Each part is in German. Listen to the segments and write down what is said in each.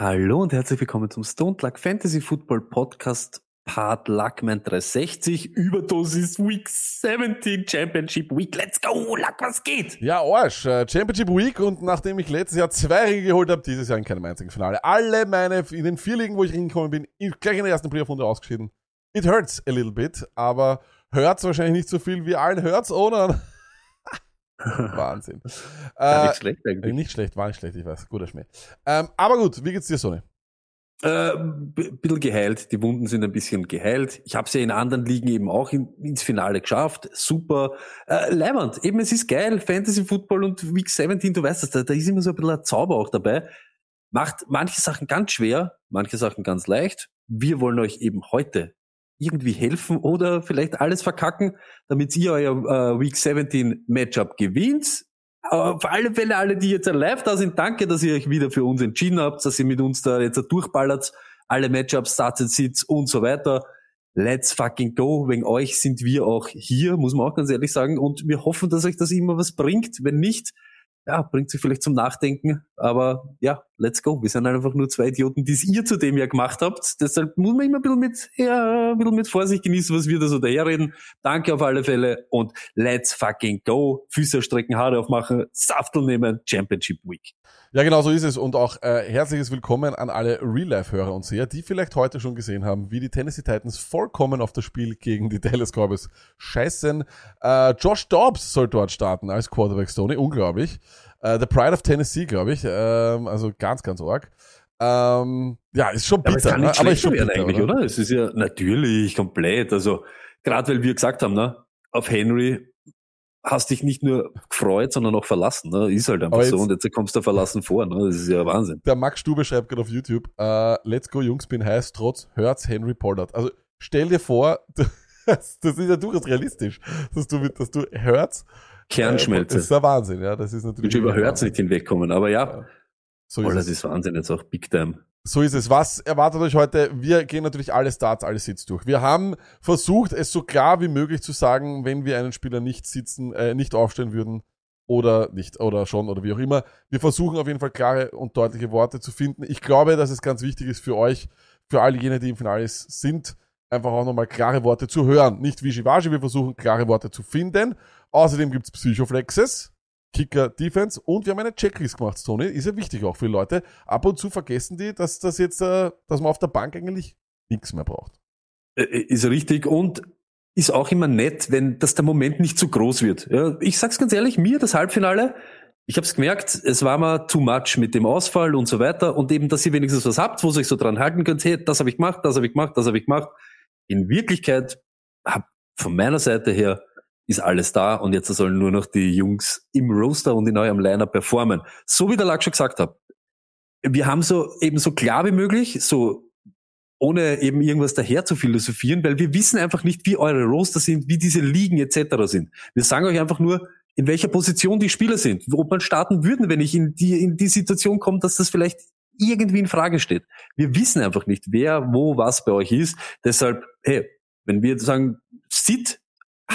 Hallo und herzlich willkommen zum Stone Luck Fantasy Football Podcast Part Luckman 360 Überdosis Week 17 Championship Week. Let's go, Luck, was geht? Ja, Arsch. äh, Championship Week und nachdem ich letztes Jahr zwei Ringe geholt habe, dieses Jahr in keinem einzigen Finale. Alle meine, in den vier Ligen, wo ich hingekommen bin, in- gleich in der ersten Playoff-Runde ausgeschieden. It hurts a little bit, aber hurts wahrscheinlich nicht so viel wie allen hurts, oder? Wahnsinn. Äh, nicht schlecht eigentlich. nicht schlecht, war nicht schlecht, ich weiß. Guter Schmäh. Ähm, aber gut, wie geht's dir, Sonny? Äh, bisschen geheilt, die Wunden sind ein bisschen geheilt. Ich habe es ja in anderen Ligen eben auch in, ins Finale geschafft. Super. Äh, Leiband, eben es ist geil, Fantasy Football und Week 17, du weißt das, da, da ist immer so ein bisschen ein Zauber auch dabei. Macht manche Sachen ganz schwer, manche Sachen ganz leicht. Wir wollen euch eben heute irgendwie helfen oder vielleicht alles verkacken, damit ihr euer äh, Week 17 Matchup gewinnt. Aber auf alle Fälle, alle, die jetzt live da sind, danke, dass ihr euch wieder für uns entschieden habt, dass ihr mit uns da jetzt durchballert. Alle Matchups, Starts and und so weiter. Let's fucking go. Wegen euch sind wir auch hier, muss man auch ganz ehrlich sagen. Und wir hoffen, dass euch das immer was bringt. Wenn nicht, ja, bringt sich vielleicht zum Nachdenken. Aber ja, let's go. Wir sind einfach nur zwei Idioten, die es ihr zu dem ja gemacht habt. Deshalb muss man immer ein bisschen mit, ja, ein bisschen mit Vorsicht genießen, was wir da so daherreden. Danke auf alle Fälle und let's fucking go. Füße strecken, Haare aufmachen, Saftel nehmen, Championship Week. Ja, genau so ist es. Und auch äh, herzliches Willkommen an alle Real-Life-Hörer und Seher, die vielleicht heute schon gesehen haben, wie die Tennessee Titans vollkommen auf das Spiel gegen die Dallas Cowboys scheißen. Äh, Josh Dobbs soll dort starten als Quarterback Stoney. Unglaublich. Äh, the Pride of Tennessee, glaube ich. Ähm, also ganz, ganz arg. Ähm, ja, ist schon Aber bitter. kann ne? nicht Aber ist schon werden bitter, eigentlich, oder? Es ist ja natürlich komplett. Also, gerade weil wir gesagt haben, ne, auf Henry hast dich nicht nur gefreut, sondern auch verlassen. Ne? Ist halt einfach Aber so. jetzt- Und jetzt kommst du verlassen vor. Ne? Das ist ja Wahnsinn. Der Max Stube schreibt gerade auf YouTube, äh, Let's go Jungs, bin heiß, trotz Hurts Henry Pollard. Also stell dir vor, das, das ist ja durchaus realistisch, dass du mit, dass du Hurts, Kernschmelze. das ist ja Wahnsinn, ja, das ist Ich natürlich. will über Hurts nicht hinwegkommen. Aber ja, So oh, ist, ist Wahnsinn jetzt auch. Big Time. So ist es. Was erwartet euch heute? Wir gehen natürlich alle Starts, alle Sits durch. Wir haben versucht, es so klar wie möglich zu sagen, wenn wir einen Spieler nicht sitzen, äh, nicht aufstellen würden, oder nicht, oder schon, oder wie auch immer. Wir versuchen auf jeden Fall klare und deutliche Worte zu finden. Ich glaube, dass es ganz wichtig ist für euch, für all jene, die im Finale sind, einfach auch nochmal klare Worte zu hören. Nicht Wischiwaschi, wir versuchen klare Worte zu finden. Außerdem gibt's Psychoflexes, Kicker Defense und wir haben eine Checklist gemacht, Tony. Ist ja wichtig auch für Leute. Ab und zu vergessen die, dass das jetzt, äh, dass man auf der Bank eigentlich nichts mehr braucht. Ist richtig und ist auch immer nett, wenn dass der Moment nicht zu groß wird. Ja, ich sag's ganz ehrlich, mir das Halbfinale, ich habe es gemerkt, es war mal too much mit dem Ausfall und so weiter und eben, dass ihr wenigstens was habt, wo ihr euch so dran halten könnt, hey, das habe ich gemacht, das habe ich gemacht, das habe ich gemacht. In Wirklichkeit hab von meiner Seite her ist alles da und jetzt sollen nur noch die Jungs im Roster und in eurem Liner performen. So wie der Lack schon gesagt hat. Wir haben so eben so klar wie möglich, so ohne eben irgendwas daher zu philosophieren, weil wir wissen einfach nicht, wie eure Roster sind, wie diese Ligen etc. sind. Wir sagen euch einfach nur, in welcher Position die Spieler sind, ob man starten würden, wenn ich in die, in die Situation komme, dass das vielleicht irgendwie in Frage steht. Wir wissen einfach nicht, wer, wo, was bei euch ist. Deshalb, hey, wenn wir sagen, sit,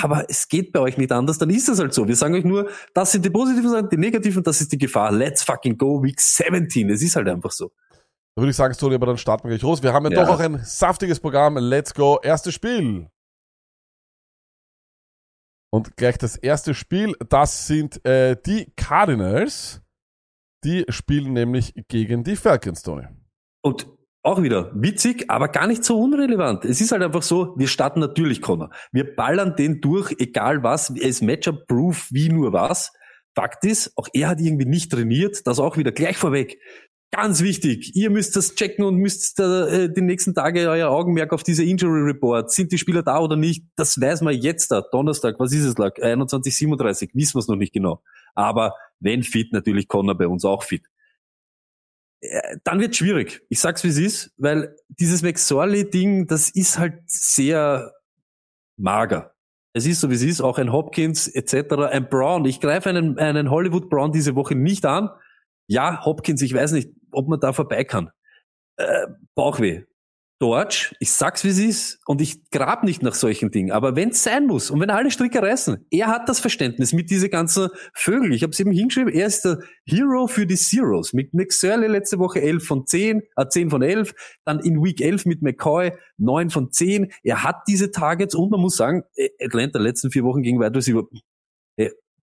aber es geht bei euch nicht anders, dann ist das halt so. Wir sagen euch nur, das sind die positiven Seiten, die negativen, das ist die Gefahr. Let's fucking go, Week 17. Es ist halt einfach so. Da würde ich sagen, Tony, aber dann starten wir gleich los. Wir haben ja, Ja. doch auch ein saftiges Programm. Let's go. Erstes Spiel. Und gleich das erste Spiel, das sind äh, die Cardinals. Die spielen nämlich gegen die Falcons, Tony. Und auch wieder witzig, aber gar nicht so unrelevant. Es ist halt einfach so, wir starten natürlich Connor. Wir ballern den durch, egal was. Er ist Matchup-proof, wie nur was. Fakt ist, auch er hat irgendwie nicht trainiert. Das auch wieder gleich vorweg. Ganz wichtig, ihr müsst das checken und müsst da, äh, die nächsten Tage euer Augenmerk auf diese Injury Report. Sind die Spieler da oder nicht? Das weiß man jetzt da. Donnerstag, was ist es lag? 21.37, wissen wir es noch nicht genau. Aber wenn fit, natürlich Connor bei uns auch fit. Äh, dann wird schwierig. Ich sag's wie es ist, weil dieses McSorley-Ding, das ist halt sehr mager. Es ist so wie es ist, auch ein Hopkins etc., ein Brown. Ich greife einen, einen Hollywood Brown diese Woche nicht an. Ja, Hopkins, ich weiß nicht, ob man da vorbei kann. Äh, Bauchweh. Dortsch, ich sag's wie es ist und ich grab nicht nach solchen Dingen, aber wenn's sein muss und wenn alle Stricke reißen, er hat das Verständnis mit diese ganzen Vögel. Ich habe es eben hingeschrieben, er ist der Hero für die Zeros. Mit McSurley letzte Woche 11 von 10, äh 10 von 11, dann in Week 11 mit McCoy 9 von 10. Er hat diese Targets und man muss sagen, Atlanta letzten vier Wochen gegen Wide Receiver,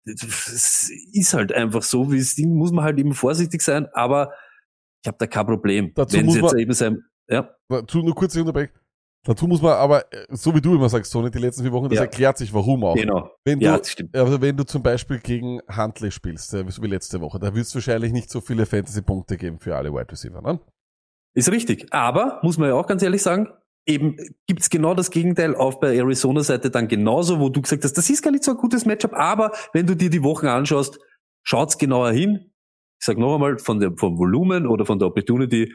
es ist halt einfach so, wie es Ding muss man halt eben vorsichtig sein, aber ich habe da kein Problem. Dazu wenn muss es jetzt man- eben sein, ja, Dazu nur kurz unterbrechen. Dazu muss man aber, äh, so wie du immer sagst, Tony, die letzten vier Wochen, das Ja. erklärt sich warum auch. genau. Wenn du, Ja, das stimmt. also wenn du zum Beispiel gegen Huntley spielst, äh, so wie letzte Woche, da wird es wahrscheinlich nicht so viele Fantasy-Punkte geben für alle Wide Receiver, ne? Ist richtig. Aber, muss man ja auch ganz ehrlich sagen, eben gibt's genau das Gegenteil auf bei Arizona-Seite dann genauso, wo du gesagt hast, das ist gar nicht so ein gutes Matchup, aber wenn du dir die Wochen anschaust, schaut's genauer hin. Ich sag noch einmal, von der, vom Volumen oder von der Opportunity,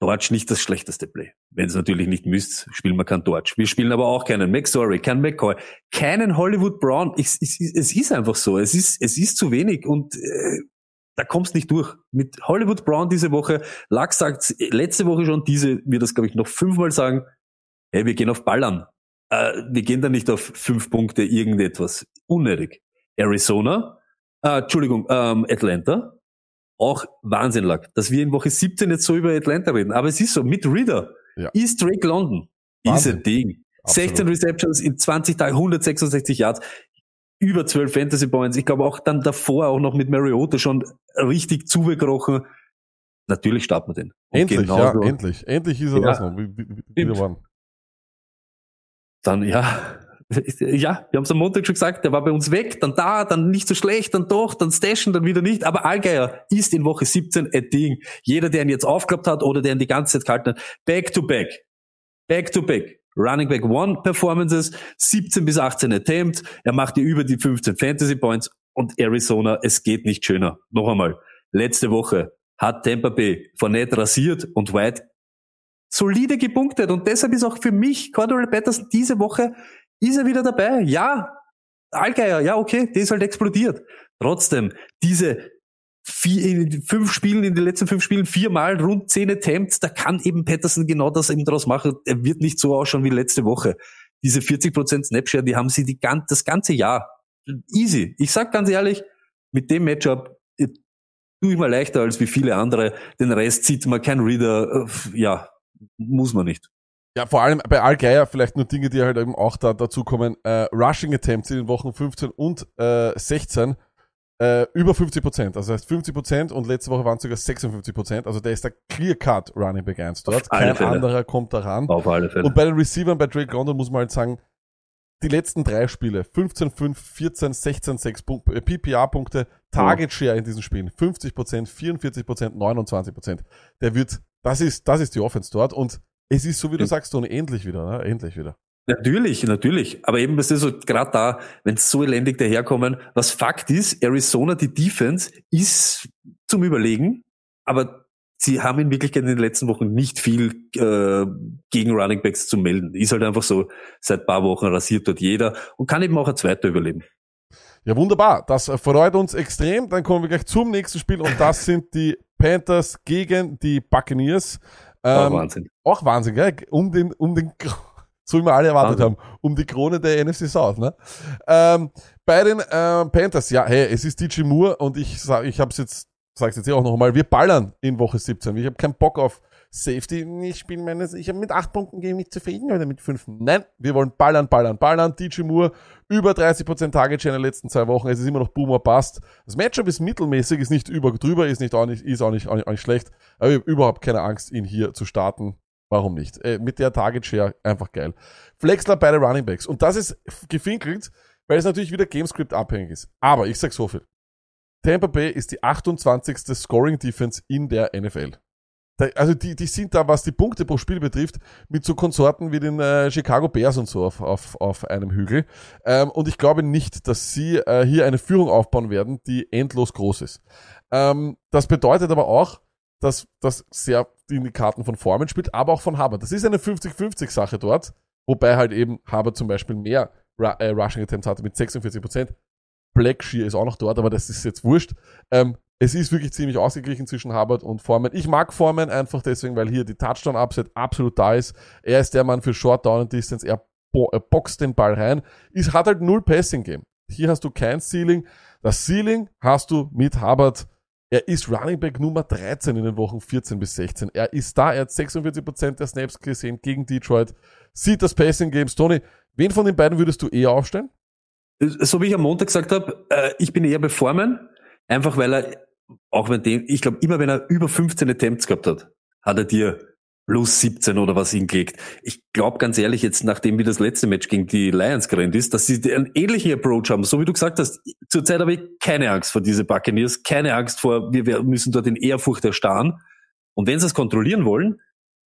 Dortch nicht das schlechteste Play. Wenn es natürlich nicht müsst, spielen wir kein Dortch. Wir spielen aber auch keinen McSorry, keinen McCoy, keinen Hollywood Brown. Ich, ich, es ist einfach so. Es ist, es ist zu wenig und äh, da kommst nicht durch. Mit Hollywood Brown diese Woche, Lack sagt letzte Woche schon, diese wird das, glaube ich, noch fünfmal sagen, hey, wir gehen auf Ballern. Äh, wir gehen da nicht auf fünf Punkte irgendetwas. Unnötig. Arizona, äh, Entschuldigung, ähm, Atlanta, auch Wahnsinn lag, dass wir in Woche 17 jetzt so über Atlanta reden. Aber es ist so, mit Reader Ja. ist Drake London. Ist ein Ding. Absolut. 16 Receptions in 20 Tagen, 166 Yards, über 12 Fantasy Points. Ich glaube auch dann davor auch noch mit Mariota schon richtig zugekrochen. Natürlich starten wir den. Und Endlich, genauso- ja, endlich. Endlich ist er Ja. das noch. Wie, wie, wie. Dann, ja, ja, wir haben es am Montag schon gesagt, der war bei uns weg, dann da, dann nicht so schlecht, dann doch, dann stashen, dann wieder nicht. Aber Allgeier ist in Woche 17 ein Ding. Jeder, der ihn jetzt aufgeklappt hat oder der ihn die ganze Zeit gehalten hat, back to back. Back to back. Running back one Performances, 17 bis 18 Attempts. Er macht dir über die 15 Fantasy Points und Arizona, es geht nicht schöner. Noch einmal. Letzte Woche hat Tampa Bay Fournette rasiert und White solide gepunktet und deshalb ist auch für mich Cordero Patterson diese Woche ist er wieder dabei. Ja, Allgeier, ja okay, der ist halt explodiert. Trotzdem, diese vier, in fünf Spielen, in den letzten fünf Spielen viermal rund zehn Attempts, da kann eben Patterson genau das eben draus machen. Er wird nicht so ausschauen wie letzte Woche. Diese 40% Snapshare, die haben sie die, gan- das ganze Jahr. Easy. Ich sag ganz ehrlich, mit dem Matchup äh, tue ich mir leichter als wie viele andere. Den Rest sieht man kein Reader. äh, Ja, muss man nicht. Ja, vor allem bei Al Geier vielleicht nur Dinge, die halt eben auch da dazu kommen. Äh, Rushing Attempts in den Wochen 15 und äh, 16 äh, über 50 Prozent. Also das heißt 50 Prozent und letzte Woche waren es sogar 56 Prozent. Also der ist der Clear Cut Running Back 1 dort. Kein Fälle. anderer kommt daran. Auf alle Fälle. Und bei den Receivern bei Drake London muss man halt sagen, die letzten drei Spiele, 15, 5, 14, 16, 6 Punk- äh, PPA-Punkte, Target Share in diesen Spielen, 50 Prozent, 44 Prozent, 29 Prozent. Der wird, das ist, das ist die Offense dort und es ist so, wie du sagst, Tony, endlich wieder, ne? endlich wieder. Natürlich, natürlich. Aber eben, es ist so gerade da, wenn es so elendig daherkommen, was Fakt ist, Arizona, die Defense, ist zum Überlegen, aber sie haben in Wirklichkeit in den letzten Wochen nicht viel äh, gegen Running Backs zu melden. Ist halt einfach so, seit paar Wochen rasiert dort jeder und kann eben auch ein Zweiter überleben. Ja, wunderbar. Das freut uns extrem. Dann kommen wir gleich zum nächsten Spiel und das sind die Panthers gegen die Buccaneers. Ähm, Wahnsinn. auch Wahnsinn, gell? Um den, um den, so wie wir alle erwartet Wahnsinn. haben, um die Krone der NFC South, ne? Ähm, bei den ähm, Panthers, ja, hey, es ist DJ Moore und ich sag, ich hab's jetzt, sag's jetzt hier auch nochmal, wir ballern in Woche 17. Ich habe keinen Bock auf Safety. Ich spiele meines, ich habe mit acht Punkten gegen mich zufrieden oder mit fünf. Nein, wir wollen ballern, ballern, ballern. DJ Moore über 30% Target Share in den letzten zwei Wochen. Es ist immer noch Boomer Bust. Das Matchup ist mittelmäßig, ist nicht über drüber, ist nicht auch nicht, ist auch nicht, auch nicht, auch nicht schlecht. Aber ich habe überhaupt keine Angst, ihn hier zu starten. Warum nicht? Äh, mit der Target Share einfach geil. Flexler bei den Running Backs. Und das ist gefinkelt, weil es natürlich wieder Gamescript abhängig ist. Aber ich sag so viel. Tampa Bay ist die 28. Scoring Defense in der NFL. Also die, die sind da, was die Punkte pro Spiel betrifft, mit so Konsorten wie den äh, Chicago Bears und so auf, auf, auf einem Hügel. Ähm, und ich glaube nicht, dass sie äh, hier eine Führung aufbauen werden, die endlos groß ist. Ähm, das bedeutet aber auch, das, das sehr in die Karten von Formen spielt, aber auch von Hubbard. Das ist eine 50-50-Sache dort, wobei halt eben Hubbard zum Beispiel mehr äh, Rushing Attempts hatte mit 46%. Blackshear ist auch noch dort, aber das ist jetzt wurscht. Ähm, es ist wirklich ziemlich ausgeglichen zwischen Hubbard und Foreman. Ich mag Foreman einfach deswegen, weil hier die Touchdown-Upset absolut da ist. Er ist der Mann für Short Down and Distance. Er, bo boxt den Ball rein. Es hat halt null Passing-Game. Hier hast du kein Ceiling. Das Ceiling hast du mit Hubbard. Er ist Running Back Nummer 13 in den Wochen 14 bis 16. Er ist da. Er hat 46% der Snaps gesehen gegen Detroit. Sieht das Passing-Game. Tony, wen von den beiden würdest du eher aufstellen? So wie ich am Montag gesagt habe, äh, ich bin eher bei Foreman. Einfach weil er auch wenn dem, ich glaube, immer wenn er über 15 Attempts gehabt hat, hat er dir plus 17 oder was hingelegt. Ich glaube ganz ehrlich jetzt, nachdem wie das letzte Match gegen die Lions gerannt ist, dass sie einen ähnlichen Approach haben. So wie du gesagt hast, zurzeit habe ich keine Angst vor diese Buccaneers, keine Angst vor, wir müssen dort in Ehrfurcht erstarren. Und wenn sie es kontrollieren wollen,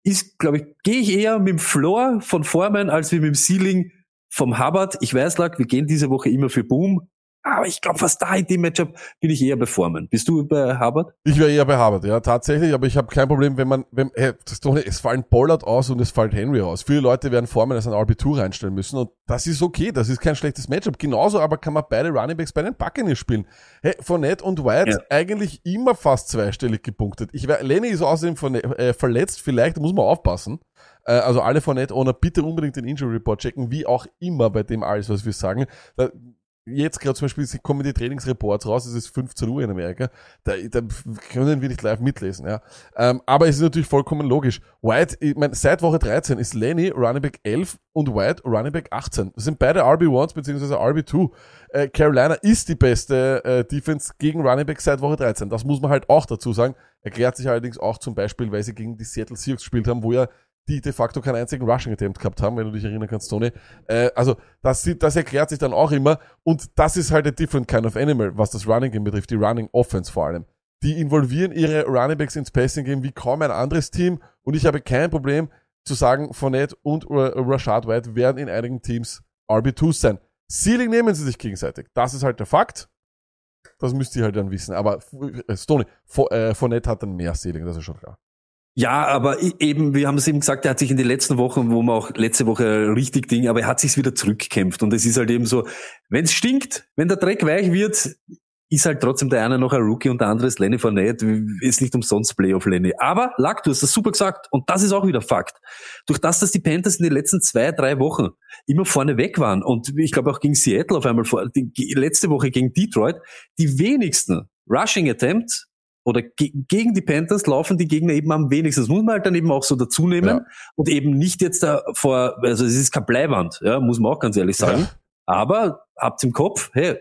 ist, glaube ich, gehe ich eher mit dem Floor von Foreman als wie mit dem Ceiling vom Hubbard. Ich weiß, lag, wir gehen diese Woche immer für Boom. Aber ich glaube, fast da in dem Matchup bin ich eher bei Formen. Bist du bei Harvard? Ich wäre eher bei Harvard, ja, tatsächlich. Aber ich habe kein Problem, wenn man, wenn, hey, das doch nicht, es fallen Pollard aus und es fällt Henry aus. Viele Leute werden Formen als ein RB2 reinstellen müssen und das ist okay. Das ist kein schlechtes Matchup. Genauso aber kann man beide Runningbacks bei den Buccaneers spielen. Hey, Fournette und White ja. eigentlich immer fast zweistellig gepunktet. Ich wär, Lenny ist außerdem von, äh, verletzt. Vielleicht muss man aufpassen. Äh, also alle von Net-Owner bitte unbedingt den Injury Report checken, wie auch immer bei dem alles, was wir sagen. Da, jetzt gerade zum Beispiel kommen die Trainingsreports raus, es ist 15 Uhr in Amerika, da, da können wir nicht live mitlesen, ja. Ähm, aber es ist natürlich vollkommen logisch. White, ich meine, seit Woche 13 ist Lenny Running Back 11 und White Running Back 18. Das sind beide RB1s bzw. RB2. Äh, Carolina ist die beste äh, Defense gegen Running Back seit Woche 13. Das muss man halt auch dazu sagen. Erklärt sich allerdings auch zum Beispiel, weil sie gegen die Seattle Seahawks gespielt haben, wo ja die de facto keinen einzigen Rushing Attempt gehabt haben, wenn du dich erinnern kannst, Tony. Äh, also das, das erklärt sich dann auch immer und das ist halt a different kind of animal, was das Running Game betrifft, die Running Offense vor allem. Die involvieren ihre Running Backs ins Passing Game wie kaum ein anderes Team und ich habe kein Problem zu sagen, Fournette und Rashad White werden in einigen Teams RB2s sein. Ceiling nehmen sie sich gegenseitig. Das ist halt der Fakt. Das müsst ihr halt dann wissen. Aber äh, Stoney, äh, Fournette hat dann mehr Ceiling, das ist schon klar. Ja, aber eben, wir haben es eben gesagt, er hat sich in den letzten Wochen, wo man auch letzte Woche richtig Ding, aber er hat sich wieder zurückgekämpft. Und es ist halt eben so, wenn es stinkt, wenn der Dreck weich wird, ist halt trotzdem der eine noch ein Rookie und der andere ist Lenny Fournette, ist nicht umsonst Playoff Lenny. Aber, Lack, du hast das super gesagt. Und das ist auch wieder Fakt. Durch das, dass die Panthers in den letzten zwei, drei Wochen immer vorne weg waren und ich glaube auch gegen Seattle auf einmal vor, die, letzte Woche gegen Detroit, die wenigsten Rushing Attempts oder ge gegen die Panthers laufen die Gegner eben am wenigsten. Das muss man halt dann eben auch so dazu nehmen ja. und eben nicht jetzt da vor, also es ist kein Bleiwand, ja, muss man auch ganz ehrlich sagen. Ja. Aber habt im Kopf, hey,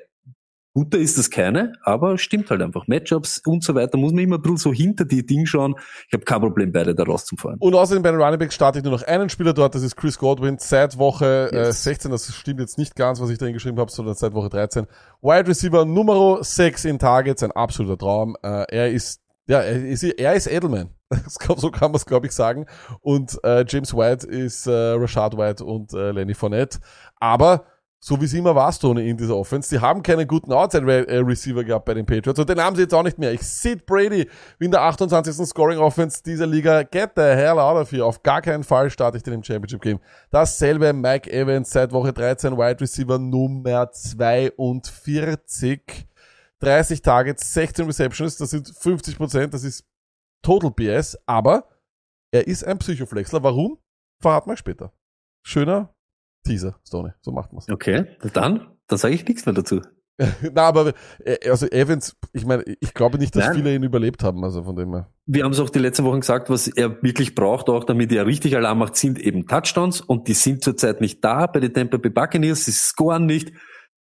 Guter ist das keine, aber stimmt halt einfach. Matchups und so weiter muss man immer ein bisschen so hinter die Dinge schauen. Ich habe kein Problem, beide da rauszufahren. Und außerdem bei den Running Backs starte ich nur noch einen Spieler dort, das ist Chris Godwin, seit Woche äh, yes. äh, 16, das stimmt jetzt nicht ganz, was ich da hingeschrieben habe, sondern seit Woche 13. Wide Receiver Nummer 6 in Targets, ein absoluter Traum. Äh, er ist, ja, er ist, er ist Edelman. so kann man es, glaube ich, sagen. Und äh, James White ist äh, Rashad White und äh, Lenny Fournette. Aber so wie es immer war, Tony, in dieser Offense. Die haben keinen guten Outside-Receiver gehabt bei den Patriots und den haben sie jetzt auch nicht mehr. Ich sehe Brady wie in der 28. Scoring-Offense dieser Liga. Get the hell out of here. Auf gar keinen Fall starte ich den im Championship-Game. Dasselbe Mike Evans seit Woche 13, Wide Receiver Nummer 42. 30 Targets, 16 Receptions, das sind 50 Prozent, das ist Total BS, aber er ist ein Psychoflexler. Warum? Verrat mal später. Schöner Teaser, Stone. So macht man's. Okay, dann, dann sage ich nichts mehr dazu. Na, aber äh, also Evans, ich meine, ich glaube nicht, dass Nein. viele ihn überlebt haben, also von dem her. Wir haben es auch die letzten Wochen gesagt, was er wirklich braucht, auch damit er richtig Alarm macht, sind eben Touchdowns und die sind zurzeit nicht da bei den Tampa Bay Buccaneers, sie scoren nicht.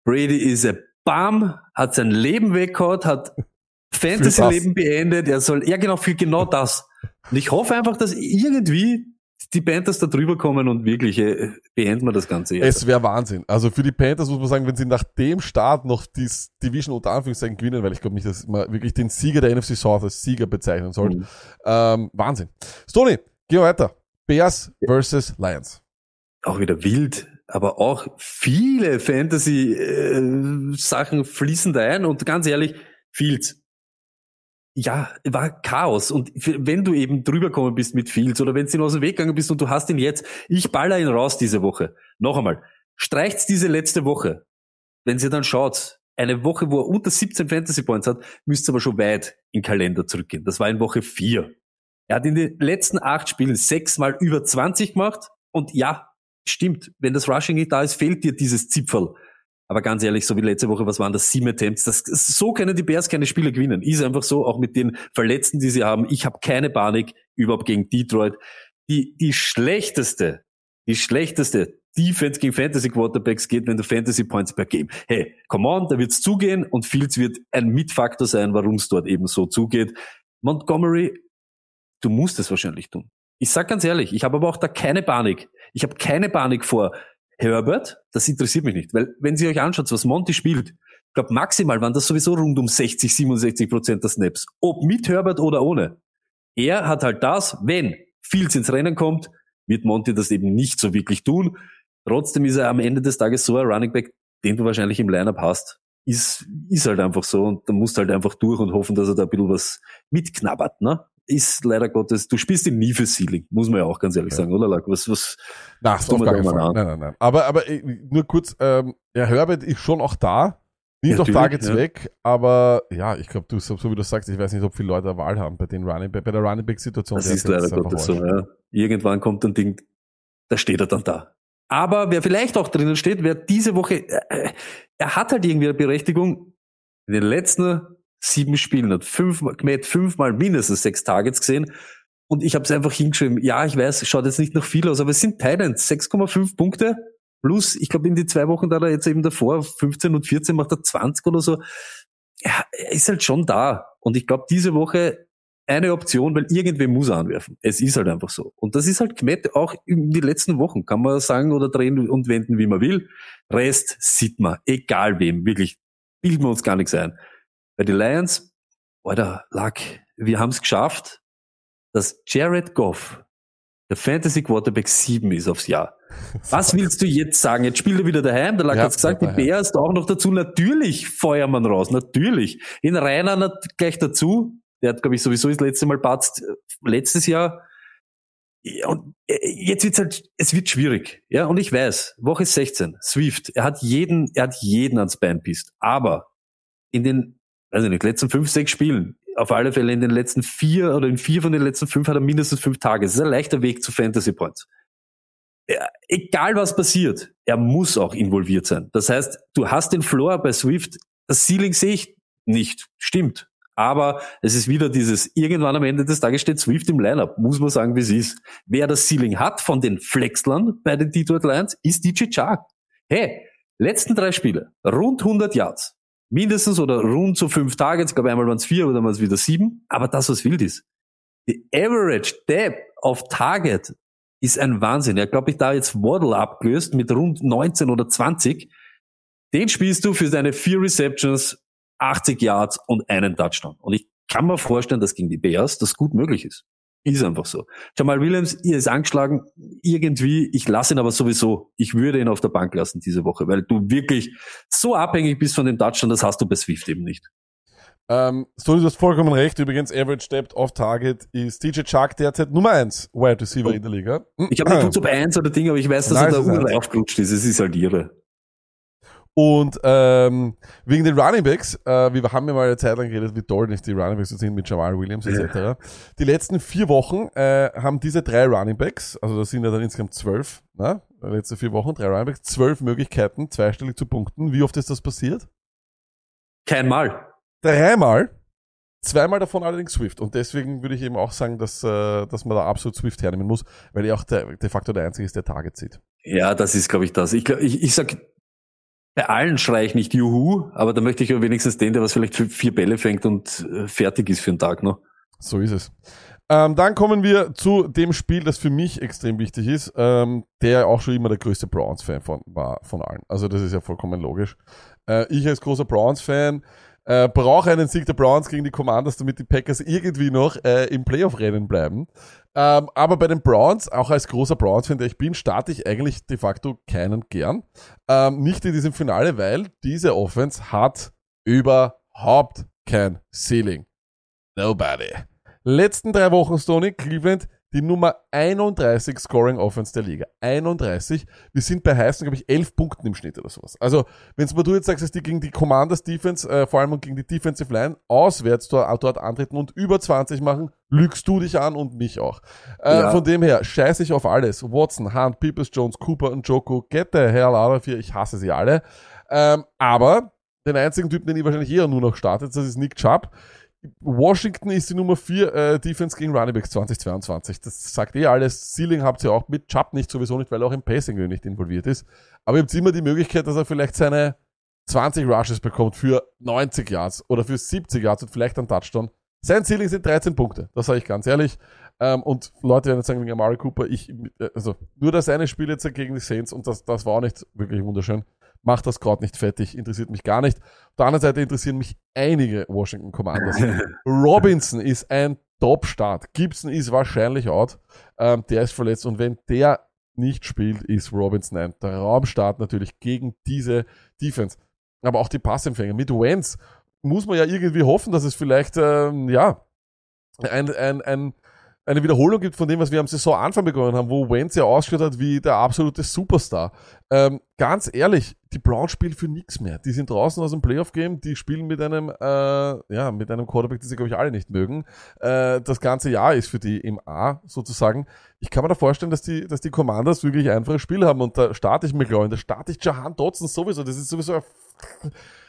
Brady ist ein Bam, hat sein Leben weggehauen, hat Fantasy-Leben beendet, er soll, ja genau, für genau das. Und ich hoffe einfach, dass irgendwie die Panthers da drüber kommen und wirklich äh, beenden wir das Ganze jetzt. Es wäre Wahnsinn. Also für die Panthers muss man sagen, wenn sie nach dem Start noch die Division unter Anführungszeichen gewinnen, weil ich glaube nicht, dass man wirklich den Sieger der NFC South als Sieger bezeichnen soll. Mhm. Ähm, Wahnsinn. Stoney, gehen wir weiter. Bears versus Lions. Auch wieder wild, aber auch viele Fantasy-Sachen äh, fließen da ein und ganz ehrlich, Fields ja, war Chaos. Und wenn du eben drüber gekommen bist mit Fields oder wenn du ihn aus dem Weg gegangen bist und du hast ihn jetzt, ich baller ihn raus diese Woche. Noch einmal, streicht's diese letzte Woche. Wenn ihr dann schaut, eine Woche, wo er unter 17 Fantasy Points hat, müsst ihr aber schon weit in Kalender zurückgehen. Das war in Woche 4. Er hat in den letzten acht Spielen sechsmal über 20 gemacht. Und ja, stimmt, wenn das Rushing nicht da ist, fehlt dir dieses Zipferl. Aber ganz ehrlich, so wie letzte Woche, was waren das? Sieben Attempts. Das, so können die Bears keine Spiele gewinnen. Ist einfach so, auch mit den Verletzten, die sie haben. Ich habe keine Panik überhaupt gegen Detroit. Die, die schlechteste, die schlechteste Defense gegen Fantasy Quarterbacks geht, wenn du Fantasy Points per Game. Hey, come on, da wird's zugehen und Fields wird ein Mitfaktor sein, warum es dort eben so zugeht. Montgomery, du musst es wahrscheinlich tun. Ich sag ganz ehrlich, ich habe aber auch da keine Panik. Ich habe keine Panik vor Herbert, das interessiert mich nicht, weil wenn Sie euch anschaut, was Monty spielt, ich glaube maximal waren das sowieso rund um 60, 67 Prozent der Snaps, ob mit Herbert oder ohne. Er hat halt das, wenn Fields ins Rennen kommt, wird Monty das eben nicht so wirklich tun. Trotzdem ist er am Ende des Tages so ein Running Back, den du wahrscheinlich im Lineup hast. Ist, ist halt einfach so und da musst du halt einfach durch und hoffen, dass er da ein bisschen was mitknabbert, ne? Ist leider Gottes, du spielst ihn nie für Ceiling, muss man ja auch ganz ehrlich Ja. sagen, oder Lack? Was, was, Na, tun wir keinen mal Fall. an. Nein, nein, nein. Aber, aber äh, nur kurz, ähm, ja, Herbert ist schon auch da. Nimmt auch Targets ja. weg, aber ja, ich glaube, du, so so wie du sagst, ich weiß nicht, ob viele Leute eine Wahl haben bei den Running Back, bei der Running Back Situation. Das ist leider Gottes so, ja. Irgendwann kommt ein Ding, da steht er dann da. Aber wer vielleicht auch drinnen steht, wer diese Woche, äh, er hat halt irgendwie eine Berechtigung. In den letzten sieben Spielen hat fünfmal, Kmet fünfmal mindestens sechs Targets gesehen. Und ich habe es einfach hingeschrieben. Ja, ich weiß, schaut jetzt nicht nach viel aus, aber es sind Titans. 6,5 Punkte. Plus, ich glaube, in die zwei Wochen, da er jetzt eben davor 15 und 14 macht er 20 oder so. Ja, er ist halt schon da. Und ich glaube, diese Woche eine Option, weil irgendwer muss er anwerfen. Es ist halt einfach so. Und das ist halt Kmet auch in die letzten Wochen. Kann man sagen oder drehen und wenden, wie man will. Rest sieht man. Egal wem. Wirklich. Bilden wir uns gar nichts ein. Bei den Lions, Alter, Luck, wir haben es geschafft, dass Jared Goff der Fantasy Quarterback 7 ist aufs Jahr. Was willst du jetzt sagen? Jetzt spielt er wieder daheim. Der Lack Ja, hat's gesagt, die. Bears auch noch dazu. Natürlich Feuermann raus, natürlich. In Rainer gleich dazu. Der hat, glaube ich, sowieso das letzte Mal patzt äh, letztes Jahr. Ja, Und äh, jetzt wird's halt, es wird schwierig. Ja, und ich weiß, Woche 16, Swift, er hat jeden, er hat jeden ans Bein pisst. Aber in den, weiß ich nicht, letzten fünf, sechs Spielen, auf alle Fälle in den letzten vier oder in vier von den letzten fünf hat er mindestens fünf Tage. Das ist ein leichter Weg zu Fantasy Points. Ja, egal was passiert, er muss auch involviert sein. Das heißt, du hast den Floor bei Swift, das Ceiling sehe ich nicht. Stimmt. Aber es ist wieder dieses, irgendwann am Ende des Tages steht Swift im Lineup, muss man sagen, wie es ist. Wer das Ceiling hat von den Flexlern bei den Detroit Lions, ist DJ Chark. Hey, letzten drei Spiele, rund 100 Yards. Mindestens oder rund so fünf Targets, ich glaube einmal waren es vier, aber dann waren es wieder sieben. Aber das, was wild ist. Die Average Depth auf Target ist ein Wahnsinn. Ja, glaube ich, da jetzt Waddle abgelöst mit rund 19 oder 20. Den spielst du für seine vier Receptions, 80 Yards und einen Touchdown. Und ich kann mir vorstellen, dass gegen die Bears das gut möglich ist. Ist einfach so. Jamal Williams, ihr ist angeschlagen, irgendwie, ich lasse ihn aber sowieso, ich würde ihn auf der Bank lassen diese Woche, weil du wirklich so abhängig bist von dem Touchdown, das hast du bei Swift eben nicht. Ähm, Stoney, du hast vollkommen recht. Übrigens, Average Depth off Target ist DJ Chark derzeit Nummer 1 Wide Receiver Oh. in der Liga. Ich habe nicht gewusst, ob eins oder Ding, aber ich weiß, dass Nein, er da unten aufgerutscht ist. Es ist halt irre. Und ähm, wegen den Running Backs, äh, wir haben ja mal eine Zeit lang geredet, wie toll nicht die Running Backs sind mit Jamal Williams etc. Die letzten vier Wochen äh, haben diese drei Running Backs, also das sind ja dann insgesamt zwölf, ne? Die letzten vier Wochen, drei Running Backs, zwölf Möglichkeiten, zweistellig zu punkten. Wie oft ist das passiert? Kein Mal. Dreimal. Zweimal davon allerdings Swift. Und deswegen würde ich eben auch sagen, dass, äh, dass man da absolut Swift hernehmen muss, weil er auch der, de facto der Einzige ist, der Target sieht. Ja, das ist, glaube ich, das. Ich, ich, ich sag, bei allen schreie ich nicht Juhu, aber da möchte ich ja wenigstens den, der was vielleicht für vier Bälle fängt und äh, fertig ist für den Tag noch. So ist es. Ähm, dann kommen wir zu dem Spiel, das für mich extrem wichtig ist, ähm, der auch schon immer der größte Browns-Fan von, war von allen. Also das ist ja vollkommen logisch. Äh, ich als großer Browns-Fan äh, brauche einen Sieg der Browns gegen die Commanders, damit die Packers irgendwie noch äh, im Playoff-Rennen bleiben. Ähm, aber bei den Browns, auch als großer Browns-Fan, der ich bin, starte ich eigentlich de facto keinen gern. Ähm, nicht in diesem Finale, weil diese Offense hat überhaupt kein Ceiling. Nobody. Letzten drei Wochen, Stoney, Cleveland, die Nummer 31 Scoring Offense der Liga. 31. Wir sind bei heißen, glaube ich, 11 Punkten im Schnitt oder sowas. Also, wenn mal du jetzt sagst, dass die gegen die Commanders Defense, äh, vor allem und gegen die Defensive Line, auswärts dort, dort antreten und über 20 machen, lügst du dich an und mich auch. Äh, Ja. Von dem her, scheiß ich auf alles. Watson, Hunt, Peoples Jones, Cooper und Joko, get the hell out of here. Ich hasse sie alle. Ähm, aber den einzigen Typen, den ich wahrscheinlich eher nur noch startet, das ist Nick Chubb. Washington ist die Nummer 4 äh, Defense gegen Running Backs 2022. Das sagt eh alles. Ceiling habt ihr auch mit Chubb nicht sowieso nicht, weil er auch im Passing nicht involviert ist. Aber ihr habt immer die Möglichkeit, dass er vielleicht seine 20 Rushes bekommt für 90 Yards oder für 70 Yards und vielleicht einen Touchdown. Sein Ceiling sind 13 Punkte. Das sage ich ganz ehrlich. Ähm, und Leute werden jetzt sagen, wegen Amari Cooper, ich, äh, also nur das eine Spiel jetzt gegen die Saints und das, das war auch nicht wirklich wunderschön. Macht das Kraut nicht fettig, interessiert mich gar nicht. Auf der anderen Seite interessieren mich einige Washington Commanders. Robinson ist ein Top-Start. Gibson ist wahrscheinlich out. Ähm, der ist verletzt und wenn der nicht spielt, ist Robinson ein Traumstart natürlich gegen diese Defense. Aber auch die Passempfänger mit Wentz muss man ja irgendwie hoffen, dass es vielleicht, ähm, ja, ein, ein, ein, eine Wiederholung gibt von dem, was wir am Saisonanfang begonnen haben, wo Wentz ja ausgeschaut hat wie der absolute Superstar. Ähm, ganz ehrlich, die Browns spielen für nichts mehr. Die sind draußen aus dem Playoff-Game, die spielen mit einem, äh, ja, mit einem Quarterback, den sie, glaube ich, alle nicht mögen. Äh, das ganze Jahr ist für die im A sozusagen. Ich kann mir da vorstellen, dass die, dass die Commanders wirklich einfaches Spiel haben und da starte ich ich, da starte ich Jahan Dotson sowieso. Das ist sowieso ein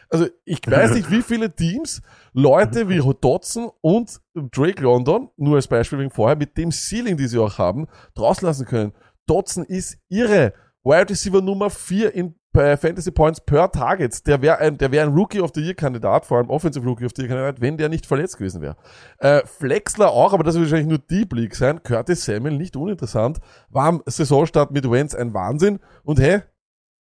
also ich weiß nicht, wie viele Teams Leute wie Dotson und Drake London, nur als Beispiel wegen vorher, mit dem Ceiling, die sie auch haben, draußen lassen können. Dotson ist irre. Wide Receiver Nummer 4 in bei Fantasy Points per Target. Der wäre ein, der wäre ein Rookie of the Year Kandidat, vor allem Offensive Rookie of the Year Kandidat, wenn der nicht verletzt gewesen wäre. Äh, Flexler auch, aber das wird wahrscheinlich nur Deep League sein. Curtis Samuel nicht uninteressant. War am Saisonstart mit Wentz ein Wahnsinn. Und hey,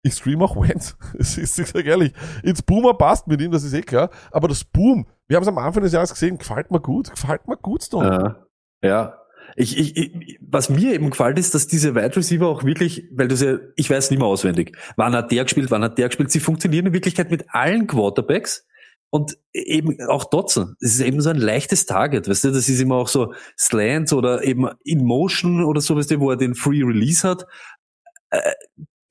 ich stream auch Wentz. Es ist, ich sag ehrlich, ins Boomer passt mit ihm, das ist eh klar. Aber das Boom, wir haben es am Anfang des Jahres gesehen, gefällt mir gut, gefällt mir gut, Stone. Ja. ja. Ich, ich, ich, was mir eben gefällt, ist, dass diese Wide Receiver auch wirklich, weil du ja, ich weiß nicht mehr auswendig, wann hat der gespielt, wann hat der gespielt, sie funktionieren in Wirklichkeit mit allen Quarterbacks und eben auch Dotson. Es ist eben so ein leichtes Target, weißt du, das ist immer auch so Slant oder eben in Motion oder so, weißt du, wo er den Free Release hat.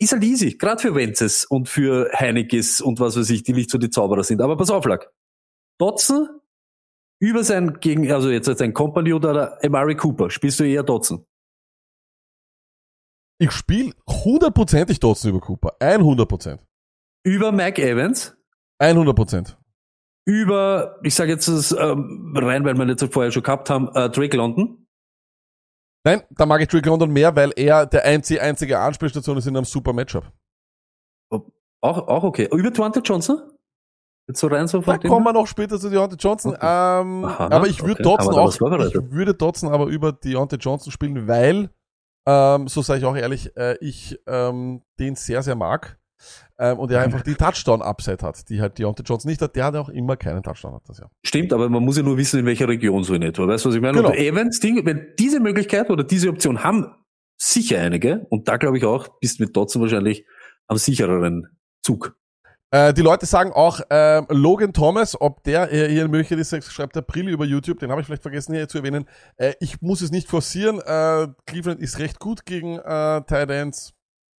Ist halt easy, gerade für Wenzes und für Heinekes und was weiß ich, die nicht so die Zauberer sind. Aber pass auf, Lack. Dotson über sein gegen, also jetzt als ein Company oder Amari Cooper, spielst du eher Dotson? Ich spiele hundertprozentig Dotson über Cooper. 100%. Über Mike Evans? 100%. Über, ich sage jetzt das ähm, rein, weil wir jetzt vorher schon gehabt haben, äh, Drake London? Nein, da mag ich Drake London mehr, weil er der einzige, einzige Anspielstation ist in einem super Matchup. Auch, auch okay. Über Dwante Johnson? Jetzt so rein so Da von dem kommen wir noch später zu Deontay Johnson. Okay. Ähm, Aha, aber ich würde okay. Dotson da auch, ich würde Dotson aber über Deontay Johnson spielen, weil, ähm, so sage ich auch ehrlich, äh, ich ähm, den sehr, sehr mag. Ähm, und er einfach die Touchdown-Upside hat, die halt Deontay Johnson nicht hat. Der hat ja auch immer keinen Touchdown hat das ja. Stimmt, aber man muss ja nur wissen, in welcher Region so in etwa. Weißt du, was ich meine? Genau. Und Evans, Ding, wenn diese Möglichkeit oder diese Option haben sicher einige, und da glaube ich auch, bist mit Dotson wahrscheinlich am sichereren Zug. Äh, die Leute sagen auch, ähm, Logan Thomas, ob der äh, hier in Möglichkeit ist, schreibt April über YouTube, den habe ich vielleicht vergessen hier zu erwähnen. Äh, ich muss es nicht forcieren. Äh, Cleveland ist recht gut gegen äh, Tight Ends.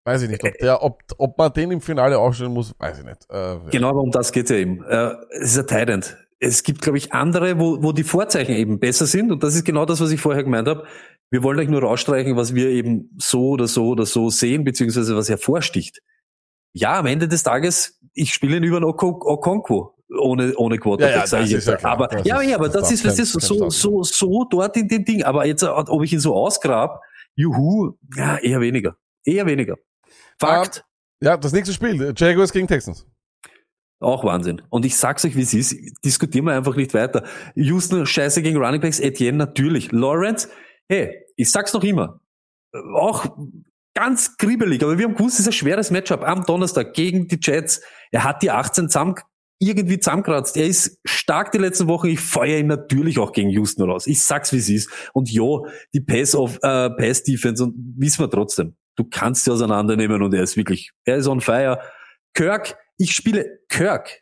Weiß ich nicht, ob, der, ob, ob man den im Finale aufstellen muss, weiß ich nicht. Äh. Genau, aber um das geht's ja eben. Äh, es ist ein Tident. Es gibt, glaube ich, andere, wo, wo die Vorzeichen eben besser sind. Und das ist genau das, was ich vorher gemeint habe. Wir wollen euch nur rausstreichen, was wir eben so oder so oder so sehen, beziehungsweise was hervorsticht. Ja, am Ende des Tages, ich spiele ihn über einen Oko- Okonkwo ohne, ohne Quarterback, Ja, ja, ich jetzt. ja klar. aber, Das ja, ist- ja, aber das das, ist, kein- ist so, so, so dort in dem Ding. Aber jetzt, ob ich ihn so ausgrab, juhu, ja, eher weniger. Eher weniger. Fakt. ja, das nächste Spiel, Jaguars gegen Texans. Auch Wahnsinn. Und ich sag's euch, wie es ist. Diskutieren wir einfach nicht weiter. Houston, scheiße gegen Running Backs. Etienne, natürlich. Lawrence, hey, ich sag's noch immer. Auch ganz kribbelig, aber wir haben gewusst, es ist ein schweres Matchup am Donnerstag gegen die Jets. Er hat die 18 zusammen, irgendwie zusammenkratzt. Er ist stark die letzten Wochen. Ich feuer ihn natürlich auch gegen Houston raus. Ich sag's, wie es ist. Und jo, die Pass of äh, Pass Defense und wissen wir trotzdem. Du kannst sie auseinandernehmen und er ist wirklich, er ist on fire. Kirk, ich spiele Kirk.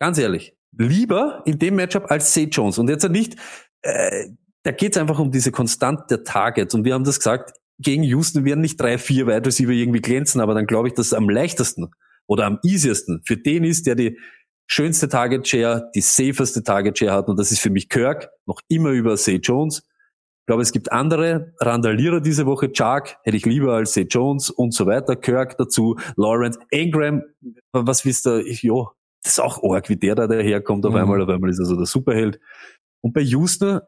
Ganz ehrlich. lieber in dem Matchup als Zay Jones. Und jetzt nicht, äh, da geht es einfach um diese Konstant der Targets. Und wir haben das gesagt, gegen Houston werden nicht drei, vier Wide Receiver irgendwie glänzen, aber dann glaube ich, dass es am leichtesten oder am easiesten für den ist, der die schönste Target Share, die safeste Target Share hat. Und das ist für mich Kirk, noch immer über Zay Jones. Ich glaube, es gibt andere Randalierer diese Woche. Chark hätte ich lieber als Zay Jones und so weiter. Kirk dazu, Lawrence, Ingram, was wisst ihr? Ich, jo, das ist auch arg, wie der da daherkommt auf Mhm. einmal. Auf einmal ist er so der Superheld. Und bei Houston,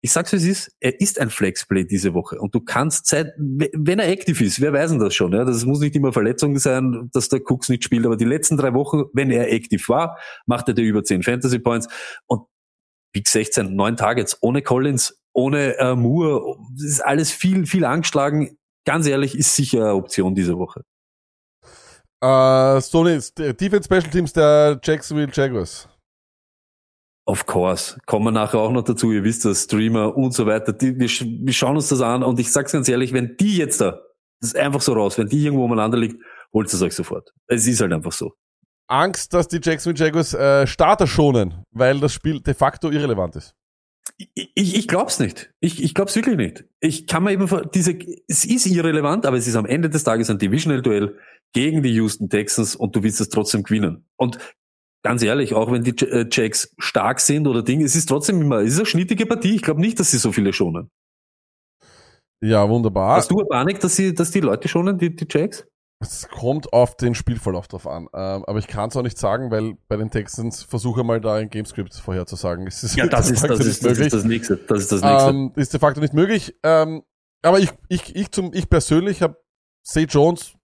ich sag's wie es ist, er ist ein Flexplay diese Woche. Und du kannst Zeit, wenn er aktiv ist, wer weiß denn das schon? Ja? Das muss nicht immer Verletzung sein, dass der Cooks nicht spielt, aber die letzten drei Wochen, wenn er aktiv war, machte der über 10 Fantasy Points. Und Week 16, neun Targets, ohne Collins, ohne äh, Moore, das ist alles viel, viel angeschlagen. Ganz ehrlich, ist sicher eine Option diese Woche. Äh, Stoney, der Defense Special Teams der Jacksonville Jaguars. Of course. Kommen wir nachher auch noch dazu. Ihr wisst das, Streamer und so weiter. Die, wir, wir schauen uns das an und ich sag's ganz ehrlich, wenn die jetzt da, das ist einfach so raus, wenn die irgendwo umeinander liegt, holt es euch sofort. Es ist halt einfach so. Angst, dass die Jacksonville Jaguars äh, Starter schonen, weil das Spiel de facto irrelevant ist. Ich, ich, ich glaub's nicht. Ich, ich glaub's wirklich nicht. Ich kann mir eben vor- diese, es ist irrelevant, aber es ist am Ende des Tages ein Divisional-Duell gegen die Houston Texans und du willst es trotzdem gewinnen. Und ganz ehrlich, auch wenn die äh, Jacks stark sind oder Ding, es ist trotzdem immer, es ist eine schnittige Partie. Ich glaube nicht, dass sie so viele schonen. Ja, wunderbar. Hast du eine Panik, dass sie, dass die Leute schonen, die, die Jacks? Es kommt auf den Spielverlauf drauf an. Ähm, aber ich kann es auch nicht sagen, weil bei den Texans versuche mal da ein Gamescript vorherzusagen. Es ist Ja, das ist, das ist, das ist das nächste. Das ist das nächste. Ähm, ist de facto nicht möglich. Ähm, aber ich, ich, ich zum, ich persönlich habe Say Jones,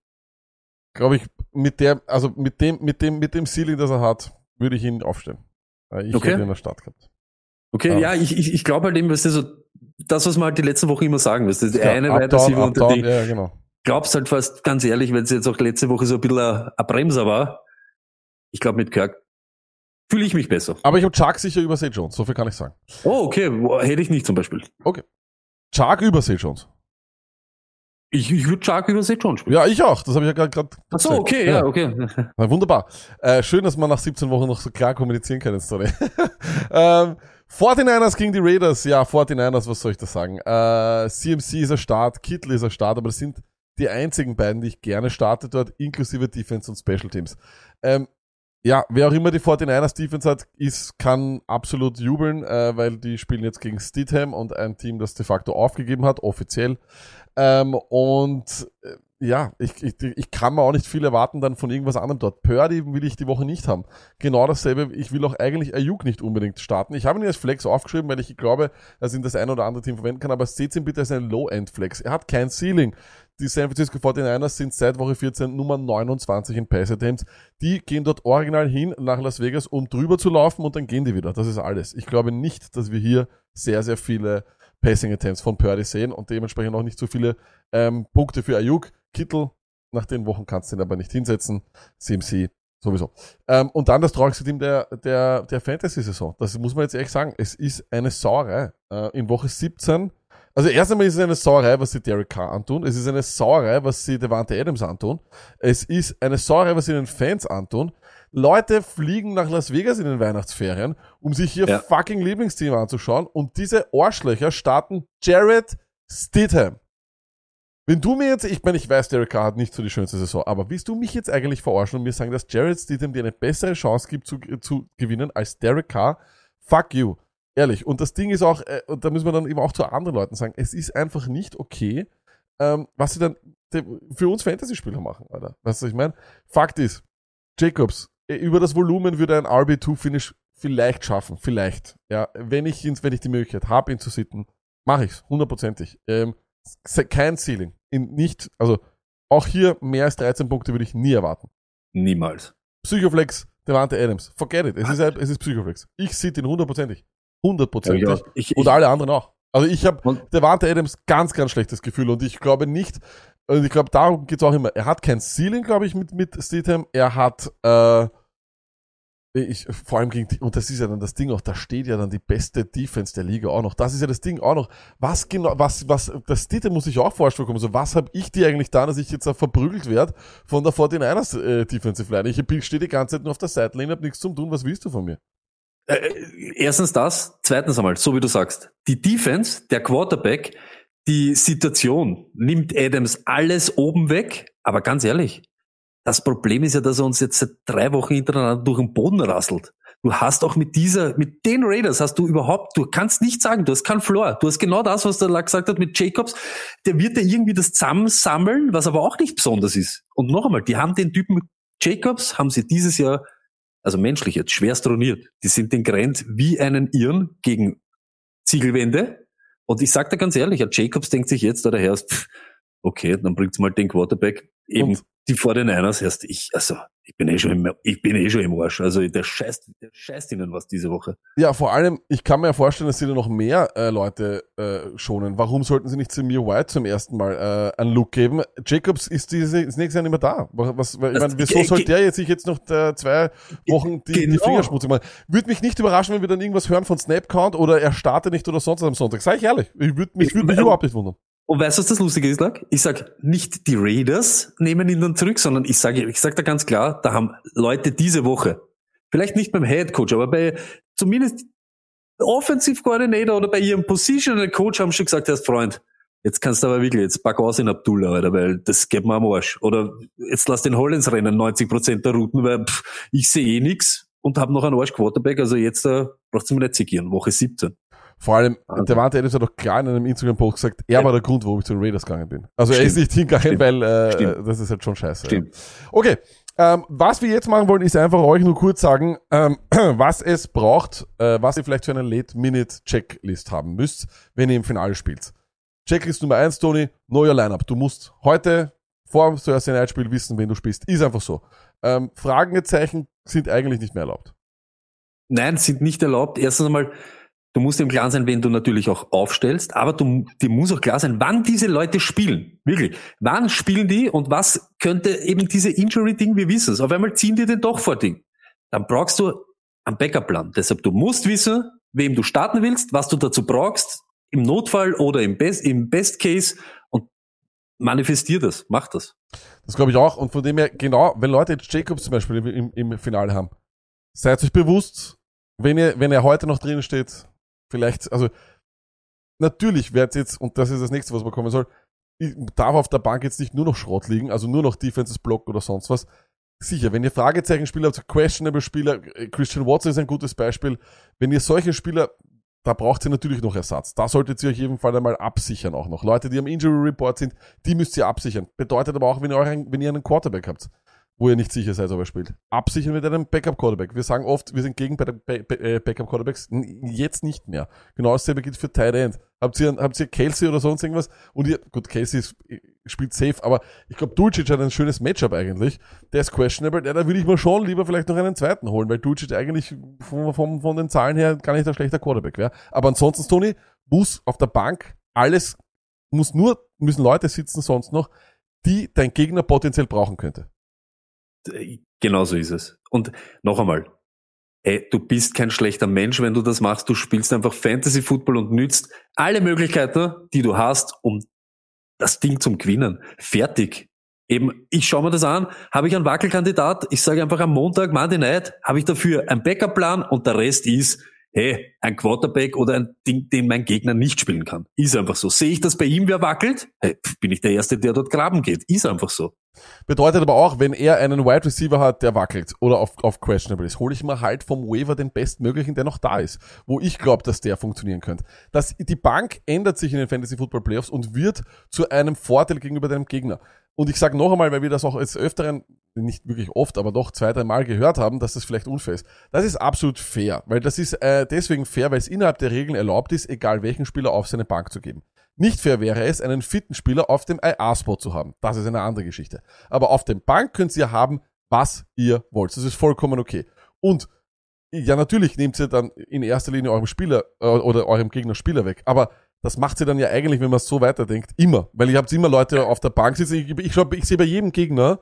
glaube ich, mit der, also mit dem, mit dem, mit dem Ceiling, das er hat, würde ich ihn aufstellen. Äh, Ich Okay. hätte ihn in der Stadt gehabt. Okay, Ja. ja, ich, ich, ich glaube halt eben, weißt du, so, das, was man halt die letzten Wochen immer sagen, weißt du, der Ja, eine up, und down. Ja, genau. Glaubst halt fast, ganz ehrlich, wenn es jetzt auch letzte Woche so ein bisschen ein, ein Bremser war, ich glaube mit Kirk fühle ich mich besser. Aber ich habe Chuck sicher über Say Jones, so viel kann ich sagen. Oh, okay, hätte ich nicht zum Beispiel. Chuck über Say Jones. Ich, ich würde Chark über St. John spielen. Ja, ich auch. Das habe ich ja gerade. Ach so, okay, ja, okay. Na, wunderbar. Äh, schön, dass man nach 17 Wochen noch so klar kommunizieren kann, Story. ähm, 49ers gegen die Raiders. Ja, 49ers, was soll ich da sagen? Äh, CMC ist ein Start, Kittle ist ein Start, aber das sind die einzigen beiden, die ich gerne starte dort, inklusive Defense und Special Teams. Ähm, ja, wer auch immer die 49ers Defense hat, ist, kann absolut jubeln, äh, weil die spielen jetzt gegen Steedham und ein Team, das de facto aufgegeben hat, offiziell. Ähm, und äh, ja, ich, ich, ich kann mir auch nicht viel erwarten dann von irgendwas anderem dort. Purdy will ich die Woche nicht haben. Genau dasselbe, ich will auch eigentlich Ayuk nicht unbedingt starten. Ich habe ihn als Flex aufgeschrieben, weil ich glaube, dass ihn das ein oder andere Team verwenden kann, aber seht ihn bitte als ein Low-End-Flex. Er hat kein Ceiling. Die San Francisco 49ers sind seit Woche 14 Nummer 29 in Pass Attempts. Die gehen dort original hin nach Las Vegas, um drüber zu laufen und dann gehen die wieder. Das ist alles. Ich glaube nicht, dass wir hier sehr, sehr viele Passing Attempts von Purdy sehen und dementsprechend auch nicht so viele ähm, Punkte für Ayuk. Kittel, nach den Wochen kannst du ihn aber nicht hinsetzen. CMC sowieso. Ähm, und dann das traurigste Team der, der, der Fantasy-Saison. Das muss man jetzt ehrlich sagen. Es ist eine Sauerei. Äh, in Woche 17 also erst einmal ist es eine Sauerei, was sie Derek Carr antun. Es ist eine Sauerei, was sie Devante Adams antun. Es ist eine Sauerei, was sie den Fans antun. Leute fliegen nach Las Vegas in den Weihnachtsferien, um sich hier Ja. fucking Lieblingsteam anzuschauen. Und diese Arschlöcher starten Jared Stidham. Wenn du mir jetzt, ich meine, ich weiß, Derek Carr hat nicht so die schönste Saison, aber willst du mich jetzt eigentlich verarschen und mir sagen, dass Jared Stidham dir eine bessere Chance gibt zu, zu gewinnen als Derek Carr? Fuck you. Ehrlich. Und das Ding ist auch, äh, und da müssen wir dann eben auch zu anderen Leuten sagen, es ist einfach nicht okay, ähm, was sie dann für uns Fantasy-Spieler machen, Alter. Weißt du, was ich meine? Fakt ist, Jacobs, äh, über das Volumen würde ein RB2-Finish vielleicht schaffen. Vielleicht. Ja, wenn ich, ihn, wenn ich die Möglichkeit habe, ihn zu sitten, mache ich's. Hundertprozentig. Ähm, kein Ceiling. In nicht, also auch hier mehr als 13 Punkte würde ich nie erwarten. Niemals. Psychoflex, Devante Adams. Forget it. Es ist, ein- es ist Psychoflex. Ich sehe ihn hundertprozentig. Ja, Hundertprozentig. ich, ich, Und alle anderen auch. Also ich habe Devante Adams ganz, ganz schlechtes Gefühl und ich glaube nicht, und ich glaube, darum geht's auch immer. Er hat kein Ceiling, glaube ich, mit, mit Steedham. Er hat, äh, ich, vor allem gegen und das ist ja dann das Ding auch, da steht ja dann die beste Defense der Liga auch noch. Das ist ja das Ding auch noch. Was genau, was, was, das Steedham muss ich auch vorstellen kommen. So, was habe ich dir eigentlich da, dass ich jetzt verprügelt werde von der 49ers äh, Defensive Line? Ich stehe die ganze Zeit nur auf der Seitenlinie, habe nichts zum tun. Was willst du von mir? Äh, erstens das, zweitens einmal, so wie du sagst, die Defense, der Quarterback, die Situation nimmt Adams alles oben weg, aber ganz ehrlich, das Problem ist ja, dass er uns jetzt seit drei Wochen hintereinander durch den Boden rasselt. Du hast auch mit dieser, mit den Raiders hast du überhaupt, du kannst nicht sagen, du hast keinen Floor. Du hast genau das, was der Lack gesagt hat mit Jacobs. Der wird ja irgendwie das zusammensammeln, was aber auch nicht besonders ist. Und noch einmal, die haben den Typen Jacobs, haben sie dieses Jahr, also menschlich jetzt, schwerst trainiert. Die sind den gerannt wie einen Irren gegen Ziegelwände. Und ich sag dir ganz ehrlich, Jacobs denkt sich jetzt, oder Herr, okay, dann bringt's mal den Quarterback eben Und die vor den Einers erst ich, also ich bin eh schon im, ich bin eh schon im Arsch. Also der scheißt, der scheißt ihnen was diese Woche. Ja, vor allem, ich kann mir ja vorstellen, dass sie da noch mehr äh, Leute äh, schonen. Warum sollten sie nicht Samir White zum ersten Mal äh, einen Look geben? Jacobs ist diese, ist nächstes Jahr nicht mehr da. Was, was, ich Das- meine, wieso soll der jetzt sich jetzt noch äh, zwei Wochen die, die Genau. Finger schmutzig machen? Würde mich nicht überraschen, wenn wir dann irgendwas hören von Snapcount oder er startet nicht oder sonst was am Sonntag. Sag ich ehrlich. Ich würde mich, Ich- würd mich überhaupt nicht wundern. Und weißt du, was das Lustige ist, Lack? Ich sag, nicht die Raiders nehmen ihn dann zurück, sondern ich sage, ich sag da ganz klar, da haben Leute diese Woche, vielleicht nicht beim Head Coach, aber bei zumindest Offensive Coordinator oder bei ihrem Positional Coach haben schon gesagt, Herr Freund, jetzt kannst du aber wirklich, jetzt pack aus in Abdullah, Alter, weil das geht mir am Arsch. Oder jetzt lass den Hollins rennen, 90 Prozent der Routen, weil pff, ich sehe eh nix und habe noch einen Arsch Quarterback, also jetzt äh, braucht's mir nicht zigieren, Woche 17. Vor allem, Wahnsinn. der Wante Adams hat doch klar in einem Instagram-Post gesagt, er Ja. war der Grund, warum ich zu den Raiders gegangen bin. Also er Stimmt. ist nicht hingegangen, Stimmt. weil äh, Stimmt. das ist halt schon scheiße. Stimmt. Okay, ähm, was wir jetzt machen wollen, ist einfach euch nur kurz sagen, ähm, was es braucht, äh, was ihr vielleicht für eine Late-Minute-Checklist haben müsst, wenn ihr im Finale spielt. Checklist Nummer eins, Tony, neuer Lineup. Du musst heute vor dem Thursday Night Spiel wissen, wen du spielst. Ist einfach so. Ähm, Fragezeichen sind eigentlich nicht mehr erlaubt. Nein, sind nicht erlaubt. Erstens einmal, du musst im Klaren sein, wen du natürlich auch aufstellst, aber du, dir muss auch klar sein, wann diese Leute spielen. Wirklich. Wann spielen die und was könnte eben diese Injury-Ding, wir wissen es. Auf einmal ziehen die den doch vor Ding. Dann brauchst du einen Backup-Plan. Deshalb, du musst wissen, wem du starten willst, was du dazu brauchst, im Notfall oder im Best, im Best Case und manifestier das, mach das. Das glaube ich auch. Und von dem her, genau, wenn Leute jetzt Jacobs zum Beispiel im, im Finale haben, seid euch bewusst, wenn ihr, wenn er heute noch drinnen steht, vielleicht, also natürlich wird jetzt, und das ist das nächste, was man kommen soll, ich darf auf der Bank jetzt nicht nur noch Schrott liegen, also nur noch Defenses Block oder sonst was. Sicher, wenn ihr Fragezeichen-Spieler habt, questionable Spieler, äh, Christian Watson ist ein gutes Beispiel. Wenn ihr solche Spieler, da braucht ihr natürlich noch Ersatz. Da solltet ihr euch jeden Fall einmal absichern auch noch. Leute, die am Injury Report sind, die müsst ihr absichern. Bedeutet aber auch, wenn ihr, euren, wenn ihr einen Quarterback habt, wo ihr nicht sicher seid, ob er spielt. Absichern mit einem Backup-Quarterback. Wir sagen oft, wir sind gegen äh, Backup-Quarterbacks. Jetzt nicht mehr. Genau dasselbe gilt für Tight End. Habt ihr, habt ihr Kelsey oder sonst irgendwas? Und ihr, gut, Kelsey ist, spielt safe, aber ich glaube, Dulcich hat ein schönes Matchup eigentlich. Der ist questionable. Ja, da würde ich mir schon lieber vielleicht noch einen zweiten holen, weil Dulcich eigentlich von, von, von den Zahlen her gar nicht ein schlechter Quarterback wäre. Aber ansonsten, Tony, muss auf der Bank alles, muss nur, müssen Leute sitzen sonst noch, die dein Gegner potenziell brauchen könnte. Genau so ist es. Und noch einmal, ey, du bist kein schlechter Mensch, wenn du das machst. Du spielst einfach Fantasy Football und nützt alle Möglichkeiten, die du hast, um das Ding zum Gewinnen. Fertig. Eben, ich schaue mir das an, habe ich einen Wackelkandidat, ich sage einfach am Montag, Monday Night, habe ich dafür einen Backup-Plan und der Rest ist, hey, ein Quarterback oder ein Ding, den mein Gegner nicht spielen kann. Ist einfach so. Sehe ich das bei ihm, wer wackelt? Hey, bin ich der Erste, der dort graben geht. Ist einfach so. Bedeutet aber auch, wenn er einen Wide Receiver hat, der wackelt oder auf, auf questionable ist, hole ich mir halt vom Waiver den bestmöglichen, der noch da ist, wo ich glaube, dass der funktionieren könnte. Das, die Bank ändert sich in den Fantasy Football Playoffs und wird zu einem Vorteil gegenüber deinem Gegner. Und ich sage noch einmal, weil wir das auch jetzt öfteren, nicht wirklich oft, aber doch zwei, drei Mal gehört haben, dass das vielleicht unfair ist. Das ist absolut fair, weil das ist äh, deswegen fair, weil es innerhalb der Regeln erlaubt ist, egal welchen Spieler auf seine Bank zu geben. Nicht fair wäre es, einen fitten Spieler auf dem IA-Spot zu haben. Das ist eine andere Geschichte. Aber auf dem Bank könnt ihr haben, was ihr wollt. Das ist vollkommen okay. Und ja, natürlich nehmt ihr dann in erster Linie eurem Spieler äh, oder eurem Gegner Spieler weg. Aber das macht ihr dann ja eigentlich, wenn man es so weiterdenkt, immer. Weil ihr habt immer Leute auf der Bank sitzen. Ich, ich, glaub, ich sehe bei jedem Gegner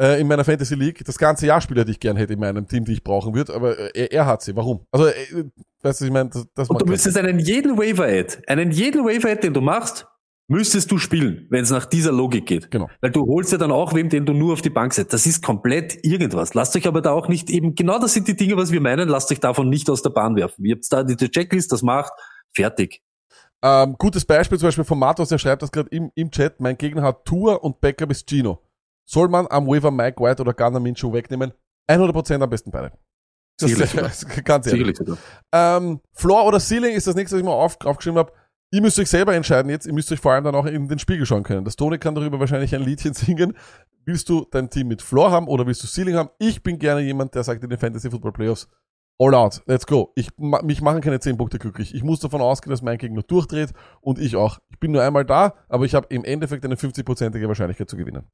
äh, in meiner Fantasy League das ganze Jahr Spieler, die ich gern hätte in meinem Team, die ich brauchen würde. Aber äh, er, er hat sie. Warum? Also, äh, weißt du, ich meine, das, das Und du müsstest einen jeden Waiver-Ad, einen jeden Waiver-Ad, den du machst, müsstest du spielen, wenn es nach dieser Logik geht. Genau. Weil du holst ja dann auch wem, den du nur auf die Bank setzt. Das ist komplett irgendwas. Lasst euch aber da auch nicht eben, genau das sind die Dinge, was wir meinen, lasst euch davon nicht aus der Bahn werfen. Ihr habt da die Checklist, das macht, fertig. Ähm, gutes Beispiel zum Beispiel von Matos, der schreibt das gerade im, im Chat. Mein Gegner hat Tour und Backup ist Gino. Soll man am Waiver Mike White oder Gunnar Minshew wegnehmen? 100% am besten beide. Das Sicherlich ist, ganz ehrlich. Sicherlich. Ähm, Floor oder Ceiling ist das nächste, was ich mal auf, aufgeschrieben habe. Ihr müsst euch selber entscheiden jetzt. Ihr müsst euch vor allem dann auch in den Spiegel schauen können. Das Tony kann darüber wahrscheinlich ein Liedchen singen. Willst du dein Team mit Floor haben oder willst du Ceiling haben? Ich bin gerne jemand, der sagt in den Fantasy Football Playoffs, all out, let's go. Ich, mich machen keine 10 Punkte glücklich. Ich muss davon ausgehen, dass mein Gegner durchdreht und ich auch. Ich bin nur einmal da, aber ich habe im Endeffekt eine 50-prozentige Wahrscheinlichkeit zu gewinnen.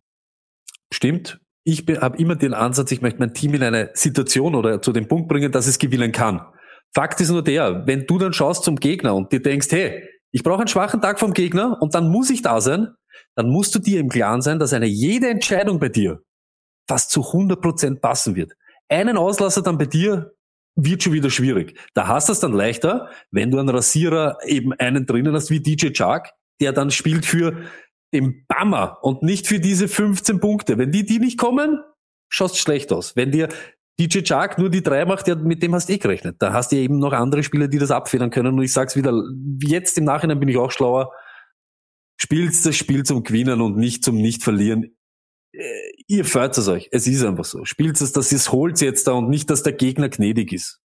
Stimmt. Ich habe immer den Ansatz, ich möchte mein Team in eine Situation oder zu dem Punkt bringen, dass es gewinnen kann. Fakt ist nur der, wenn du dann schaust zum Gegner und dir denkst, hey, ich brauche einen schwachen Tag vom Gegner und dann muss ich da sein, dann musst du dir im Klaren sein, dass eine jede Entscheidung bei dir fast zu 100% passen wird. Einen Auslasser dann bei dir wird schon wieder schwierig. Da hast du es dann leichter, wenn du einen Rasierer eben einen drinnen hast wie DJ Chark, der dann spielt für den Bammer und nicht für diese 15 Punkte. Wenn die, die nicht kommen, schaust schlecht aus. Wenn dir DJ Chark nur die drei macht, ja, mit dem hast du eh gerechnet. Da hast du ja eben noch andere Spieler, die das abfedern können. Und ich sag's wieder, jetzt im Nachhinein bin ich auch schlauer. Spielt das Spiel zum Gewinnen und nicht zum Nicht-Verlieren. Äh, Ihr fördert es euch. Es ist einfach so. Spielt es, dass ihr es holt jetzt da und nicht, dass der Gegner gnädig ist.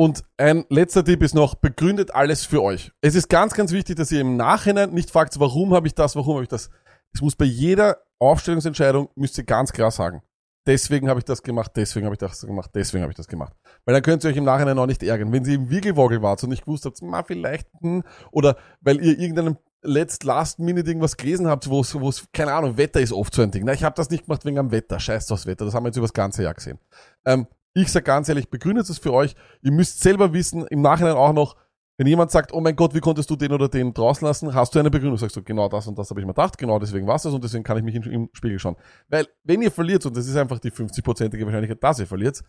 Und ein letzter Tipp ist noch, begründet alles für euch. Es ist ganz, ganz wichtig, dass ihr im Nachhinein nicht fragt, warum habe ich das, warum habe ich das. Es muss bei jeder Aufstellungsentscheidung, müsst ihr ganz klar sagen. Deswegen habe ich das gemacht, deswegen habe ich das gemacht, deswegen habe ich das gemacht. Weil dann könnt ihr euch im Nachhinein auch nicht ärgern. Wenn ihr im Wiegelwogel wart und nicht gewusst habt, ma, vielleicht, hm, oder weil ihr irgendeinem letzt last minute irgendwas gelesen habt, wo es, keine Ahnung, Wetter ist oft so ein Ding. Na, ich habe das nicht gemacht wegen am Wetter. Scheiß aufs Wetter. Das haben wir jetzt über das ganze Jahr gesehen. Ähm, ich sag ganz ehrlich, begründet es für euch. Ihr müsst selber wissen, im Nachhinein auch noch, wenn jemand sagt, oh mein Gott, wie konntest du den oder den draußen lassen, hast du eine Begründung, sagst du, genau das und das habe ich mir gedacht, genau deswegen war es das und deswegen kann ich mich im, Spiegel schauen. Weil, wenn ihr verliert, und das ist einfach die 50-prozentige Wahrscheinlichkeit, dass ihr verliert,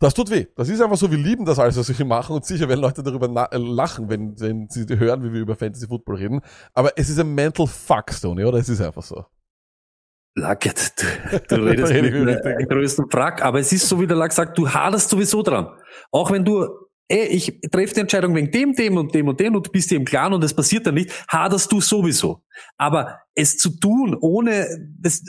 das tut weh. Das ist einfach so, wir lieben das alles, was wir machen und sicher werden Leute darüber äh, lachen, wenn, wenn sie hören, wie wir über Fantasy Football reden. Aber es ist ein mental fuck, Stoney, oder? Es ist einfach so. Lackett, du, du redest Rede mit richtig. größten Frack, aber es ist so, wie der Lack sagt, du haderst sowieso dran. Auch wenn du, ey, ich treffe die Entscheidung wegen dem, dem und dem und dem und du bist dir im Klaren und es passiert dann nicht, haderst du sowieso. Aber es zu tun ohne,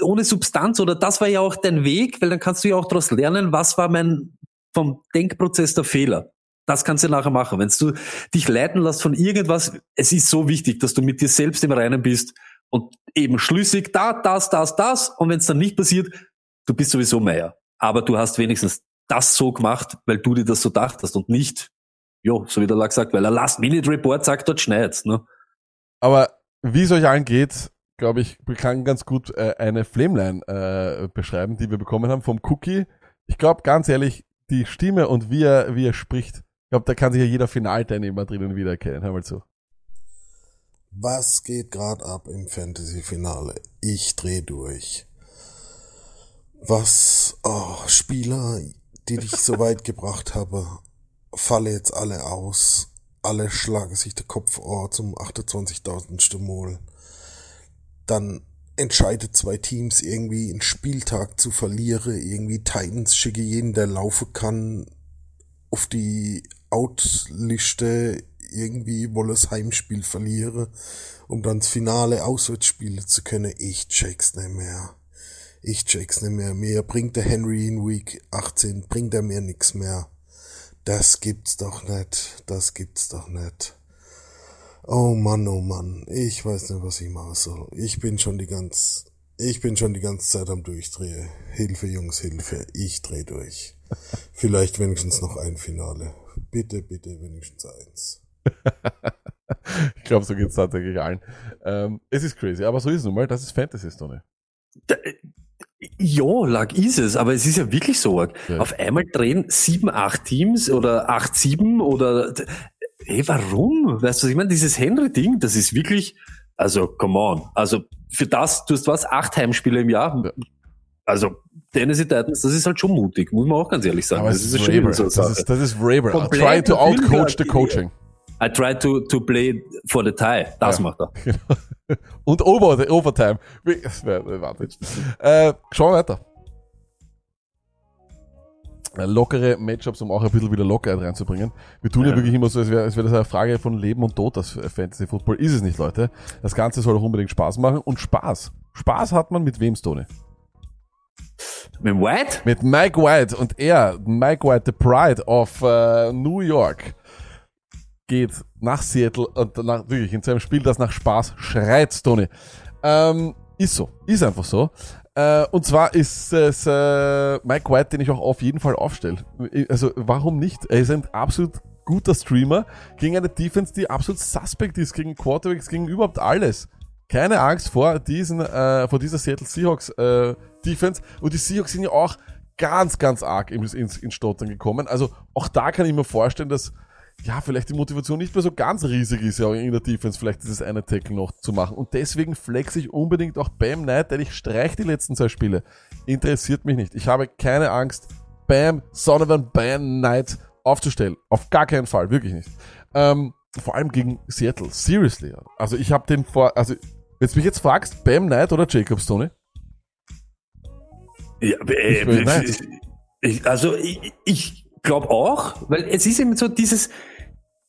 ohne Substanz oder das war ja auch dein Weg, weil dann kannst du ja auch daraus lernen, was war mein vom Denkprozess der Fehler. Das kannst du nachher machen. Wenn du dich leiten lässt von irgendwas, es ist so wichtig, dass du mit dir selbst im Reinen bist und eben schlüssig da, das, das, das. Und wenn es dann nicht passiert, du bist sowieso Meier. Aber du hast wenigstens das so gemacht, weil du dir das so dachtest und nicht, jo, so wie der Lack sagt, weil er Last-Minute-Report sagt, dort schneit's. Ne? Aber wie es euch allen geht, glaube ich, kann ganz gut äh, eine Flameline äh, beschreiben, die wir bekommen haben vom Cookie. Ich glaube, ganz ehrlich, die Stimme und wie er, wie er spricht, ich glaube, da kann sich ja jeder Finalteilnehmer drinnen wiedererkennen. Hör mal zu. Was geht grad ab im Fantasy-Finale? Ich dreh durch. Was, oh, Spieler, die dich so weit gebracht habe, falle jetzt alle aus. Alle schlagen sich der Kopf oh, zum 28.000. Mal. Dann entscheidet zwei Teams irgendwie einen Spieltag zu verlieren. Irgendwie Titans schicke jeden, der laufen kann, auf die Outliste irgendwie wolle das Heimspiel verliere, um dann das Finale auswärts spielen zu können. Ich check's nicht mehr. Ich check's nicht mehr. Mir bringt der Henry in Week 18, bringt er mir nix mehr. Das gibt's doch nicht. Das gibt's doch nicht. Oh Mann, oh Mann. Ich weiß nicht, was ich machen soll. Ich bin schon die ganz, ich bin schon die ganze Zeit am Durchdrehen. Hilfe, Jungs, Hilfe. Ich dreh durch. Vielleicht wenigstens noch ein Finale. Bitte, bitte wenigstens eins. Ich glaube, so geht's tatsächlich allen. Ähm, es ist crazy, aber so ist es nun mal. Das ist Fantasy, Stoney. Ja, lag ist es, aber es ist ja wirklich so. arg. Ja. Auf einmal drehen sieben, acht Teams oder acht, sieben oder ey, warum? Weißt du, was ich meine, dieses Henry-Ding, das ist wirklich, also come on. Also für das, du hast was, acht Heimspiele im Jahr. Also Tennessee Titans, das ist halt schon mutig, muss man auch ganz ehrlich sagen. Aber das es ist ist ja schon so Das ist, das ist Raber. Trying to outcoach the willkürlich. coaching. I try to, to play for the tie. Das Ja. macht er. Und Over, Overtime. Warte. Äh, schauen wir weiter. Äh, Lockere Matchups, um auch ein bisschen wieder Lockerheit reinzubringen. Wir tun ja, Ja. wirklich immer so, als wäre wär das eine Frage von Leben und Tod, das Fantasy Football. Ist es nicht, Leute. Das Ganze soll auch unbedingt Spaß machen. Und Spaß. Spaß hat man mit wem, Stone? Mit White? Mit Mike White. Und er, Mike White, the Pride of äh, New York, geht nach Seattle und nach, wirklich in seinem Spiel, das nach Spaß schreit, Tony. Ähm, ist so. Ist einfach so. Äh, und zwar ist es äh, Mike White, den ich auch auf jeden Fall aufstelle. Also warum nicht? Er ist ein absolut guter Streamer gegen eine Defense, die absolut suspect ist, gegen Quarterbacks, gegen überhaupt alles. Keine Angst vor diesen, äh, vor dieser Seattle Seahawks äh, Defense. Und die Seahawks sind ja auch ganz, ganz arg ins, ins, ins Stottern gekommen. Also auch da kann ich mir vorstellen, dass ja, vielleicht die Motivation nicht mehr so ganz riesig ist, ja, in der Defense vielleicht dieses eine Tackle noch zu machen. Und deswegen flex ich unbedingt auch Bam Knight, denn ich streich die letzten zwei Spiele. Interessiert mich nicht. Ich habe keine Angst, Bam Sonovan Bam Knight aufzustellen. Auf gar keinen Fall, wirklich nicht. Ähm, vor allem gegen Seattle. Seriously. Also ich habe den vor, also, wenn du mich jetzt fragst, Bam Knight oder Jacob Stoney? Ja, äh, Ich ich, also ich, ich glaube auch, weil es ist eben so dieses,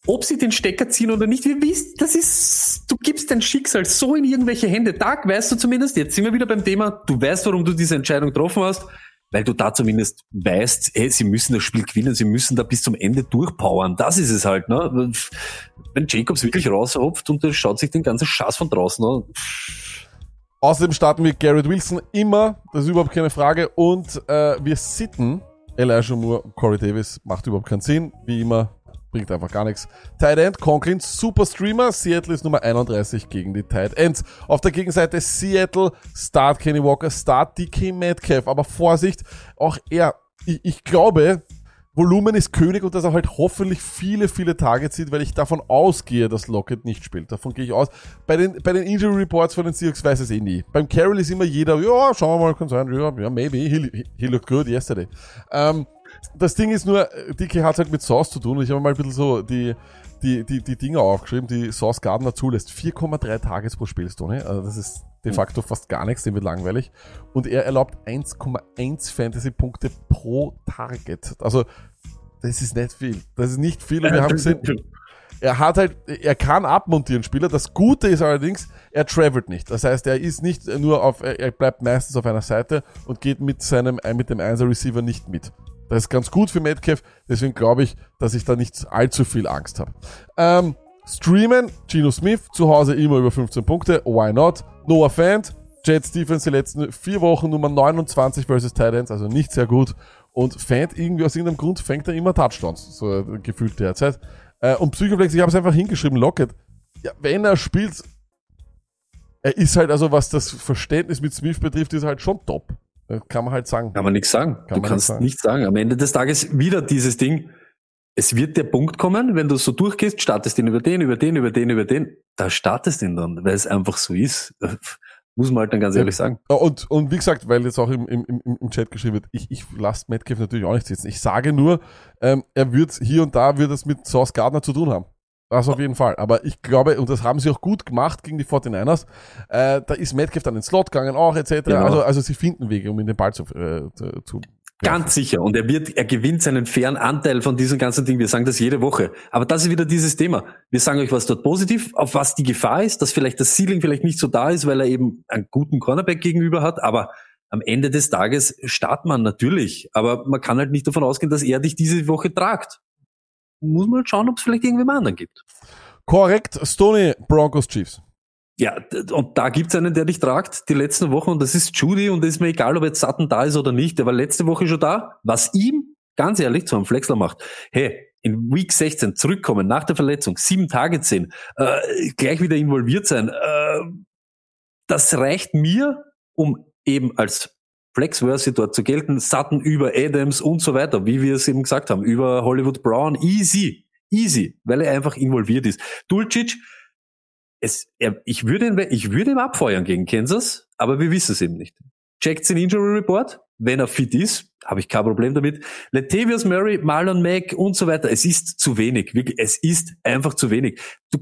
ob sie den Stecker ziehen oder nicht, wie wisst, das ist, du gibst dein Schicksal so in irgendwelche Hände. Da weißt du zumindest, jetzt sind wir wieder beim Thema, du weißt, warum du diese Entscheidung getroffen hast, weil du da zumindest weißt, hey, sie müssen das Spiel gewinnen, sie müssen da bis zum Ende durchpowern. Das ist es halt, ne? Wenn Jacobs wirklich raushopft und der schaut sich den ganzen Schaß von draußen an, Außerdem starten wir Garrett Wilson immer, das ist überhaupt keine Frage. Und äh, wir sitten Elijah Moore, Corey Davis, macht überhaupt keinen Sinn. Wie immer, bringt einfach gar nichts. Tight End, Conklin, super Streamer. Seattle ist Nummer 31 gegen die Tight Ends. Auf der Gegenseite Seattle, Start Kenny Walker, Start DK Metcalf. Aber Vorsicht, auch er, ich, ich glaube, Volumen ist König und dass er halt hoffentlich viele, viele Tage zieht, weil ich davon ausgehe, dass Lockett nicht spielt. Davon gehe ich aus. Bei den, bei den Injury Reports von den Seahawks weiß es eh nie. Beim Carroll ist immer jeder, ja, schauen wir mal, kann sein, ja, ja maybe, he, he looked good yesterday. Ähm, das Ding ist nur, DK hat halt mit Sauce zu tun und ich habe mal ein bisschen so die, die, die, die Dinge aufgeschrieben, die Sauce Gardner zulässt. 4,3 Tages pro Spiel, Stoney. Also das ist de facto fast gar nichts, dem wird langweilig. Und er erlaubt 1,1 Fantasy-Punkte pro Target. Also, das ist nicht viel. Das ist nicht viel. Und wir haben gesehen, er hat halt, er kann abmontieren Spieler. Das Gute ist allerdings, er travelt nicht. Das heißt, er ist nicht nur auf, er bleibt meistens auf einer Seite und geht mit seinem, äh, mit dem 1er Receiver nicht mit. Das ist ganz gut für Metcalf, deswegen glaube ich, dass ich da nicht allzu viel Angst habe. Ähm, streamen, Geno Smith, zu Hause immer über 15 Punkte, why not? Noah Fant, Jets Defense die letzten vier Wochen Nummer 29 versus Titans, also nicht sehr gut. Und Fant irgendwie aus irgendeinem Grund fängt er immer Touchdowns, so äh, gefühlt derzeit. Äh, und Psychoflex, ich habe es einfach hingeschrieben, Lockett. Ja, wenn er spielt, er ist halt also, was das Verständnis mit Smith betrifft, ist er halt schon top. Äh, Kann man halt sagen. Kann man nichts sagen. Kann du man kannst nichts sagen. Am Ende des Tages wieder dieses Ding. Es wird der Punkt kommen, wenn du so durchgehst, startest den über den, über den, über den, über den. Da startest du ihn dann, weil es einfach so ist. Muss man halt dann ganz ehrlich sagen. Und, und wie gesagt, weil jetzt auch im, im, im, Chat geschrieben wird, ich, ich lasse Metcalf natürlich auch nicht sitzen. Ich sage nur, ähm, er wird hier und da wird es mit Sauce Gardner zu tun haben. Das auf jeden Fall. Aber ich glaube, und das haben sie auch gut gemacht gegen die 49ers, äh, da ist Metcalf dann ins Slot gegangen auch, etc. Genau. Also, also sie finden Wege, um ihn den Ball zu, äh, zu, Ganz sicher. Und er wird, er gewinnt seinen fairen Anteil von diesem ganzen Ding. Wir sagen das jede Woche. Aber das ist wieder dieses Thema. Wir sagen euch, was dort positiv, auf was die Gefahr ist, dass vielleicht das Ceiling vielleicht nicht so da ist, weil er eben einen guten Cornerback gegenüber hat. Aber am Ende des Tages startet man natürlich. Aber man kann halt nicht davon ausgehen, dass er dich diese Woche tragt. Muss man halt schauen, ob es vielleicht irgendwem anderen gibt. Korrekt, Stoney, Broncos Chiefs. Ja, und da gibt's einen, der dich tragt, die letzten Wochen, und das ist Judy, und es ist mir egal, ob jetzt Sutton da ist oder nicht, der war letzte Woche schon da, was ihm, ganz ehrlich, zu einem Flexler macht. Hey, in Week 16 zurückkommen, nach der Verletzung, sieben Tage sehen, äh, gleich wieder involviert sein, äh, das reicht mir, um eben als Flexverse dort zu gelten, Sutton über Adams und so weiter, wie wir es eben gesagt haben, über Hollywood Brown, easy, easy, weil er einfach involviert ist. Dulcic, es, er, ich würde ihn, ich würde ihn abfeuern gegen Kansas, aber wir wissen es eben nicht. Checkt den Injury Report, wenn er fit ist, habe ich kein Problem damit. Latavius Murray, Marlon Mack und so weiter. Es ist zu wenig. Wirklich, es ist einfach zu wenig. Du,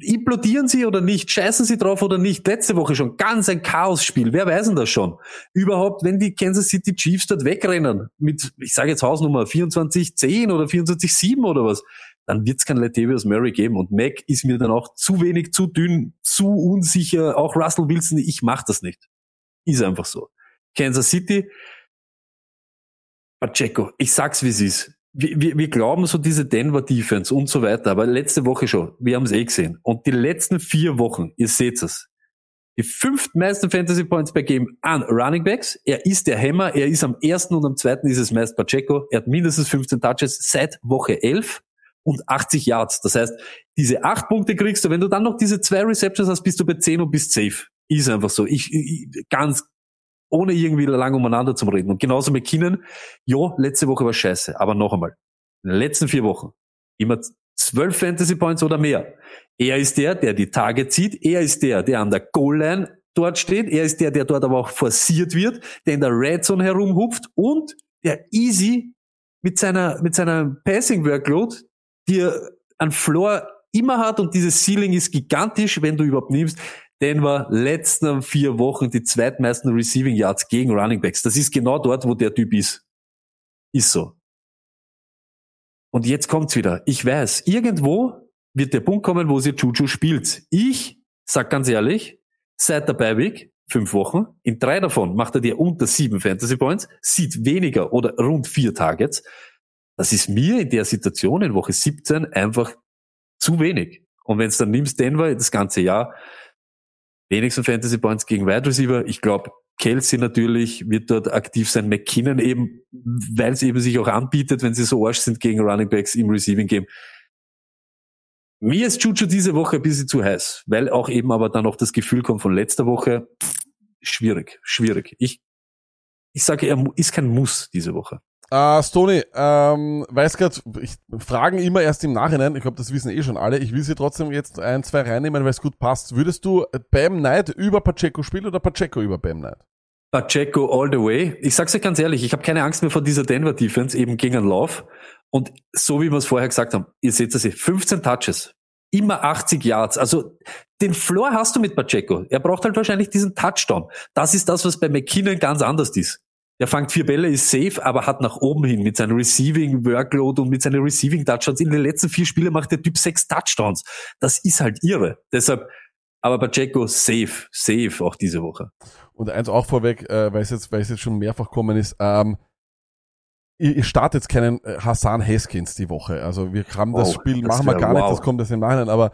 implodieren sie oder nicht? Scheißen sie drauf oder nicht? Letzte Woche schon ganz ein Chaosspiel. Wer weiß denn das schon? Überhaupt, wenn die Kansas City Chiefs dort wegrennen mit, ich sage jetzt Hausnummer 24-10 oder 24-7 oder was, dann wird es kein Latavius Murray geben. Und Mac ist mir dann auch zu wenig, zu dünn, zu unsicher. Auch Russell Wilson, ich mach das nicht. Ist einfach so. Kansas City, Pacheco, ich sag's wie es ist. Wir, wir, wir glauben so diese Denver Defense und so weiter, aber letzte Woche schon, wir haben es eh gesehen. Und die letzten vier Wochen, ihr seht es, die fünftmeisten Fantasy Points per Game an Running Backs. Er ist der Hammer, er ist am ersten und am zweiten ist es meist Pacheco. Er hat mindestens 15 Touches seit Woche 11 und 80 Yards. Das heißt, diese acht Punkte kriegst du, wenn du dann noch diese zwei Receptions hast, bist du bei 10 und bist safe. Ist einfach so. Ich, ich ganz ohne irgendwie lang umeinander zu reden. Und genauso mit Kinnen, jo, letzte Woche war scheiße, aber noch einmal, in den letzten vier Wochen immer zwölf Fantasy Points oder mehr. Er ist der, der die Tage zieht. Er ist der, der an der Goal-Line dort steht. Er ist der, der dort aber auch forciert wird, der in der Red Zone herumhupft und der easy mit seiner, mit seiner Passing Workload dir an Floor immer hat und dieses Ceiling ist gigantisch, wenn du überhaupt nimmst. Denver letzten vier Wochen die zweitmeisten Receiving Yards gegen Running Backs. Das ist genau dort, wo der Typ ist. Ist so. Und jetzt kommt's wieder. Ich weiß, irgendwo wird der Punkt kommen, wo sie Juju spielt. Ich sag ganz ehrlich, seit der Beiweg, fünf Wochen, in drei davon macht er dir unter sieben Fantasy Points, sieht weniger oder rund vier Targets. Das ist mir in der Situation in Woche 17 einfach zu wenig. Und wenn es dann nimmst Denver das ganze Jahr, wenigsten Fantasy Points gegen Wide Receiver. Ich glaube, Kelsey natürlich wird dort aktiv sein. McKinnon eben, weil es eben sich auch anbietet, wenn sie so arsch sind gegen Running Backs im Receiving Game. Mir ist Juju diese Woche ein bisschen zu heiß, weil auch eben aber dann noch das Gefühl kommt von letzter Woche. Schwierig, schwierig. Ich, ich sage, er ist kein Muss diese Woche. Äh, Stony, ähm, weiß grad, ich fragen immer erst im Nachhinein, ich glaube, das wissen eh schon alle, ich will sie trotzdem jetzt ein, zwei reinnehmen, weil es gut passt. Würdest du Bam Knight über Pacheco spielen oder Pacheco über Bam Knight? Pacheco all the way. Ich sag's dir ganz ehrlich, ich habe keine Angst mehr vor dieser Denver Defense, eben gegen einen Lauf. Und so wie wir es vorher gesagt haben, ihr seht das hier, 15 Touches, immer 80 Yards. Also den Floor hast du mit Pacheco. Er braucht halt wahrscheinlich diesen Touchdown. Das ist das, was bei McKinnon ganz anders ist. Der fängt vier Bälle, ist safe, aber hat nach oben hin mit seinem Receiving Workload und mit seinen Receiving Touchdowns. In den letzten vier Spielen macht der Typ sechs Touchdowns. Das ist halt irre. Deshalb, aber Pacheco safe, safe auch diese Woche. Und eins auch vorweg, äh, weil es jetzt, weil es jetzt schon mehrfach kommen ist, ähm, ihr, startet jetzt keinen äh, Hassan Haskins die Woche. Also wir haben das Wow, Spiel, das machen wir gar nicht, wow. das kommt jetzt im Nachhinein, aber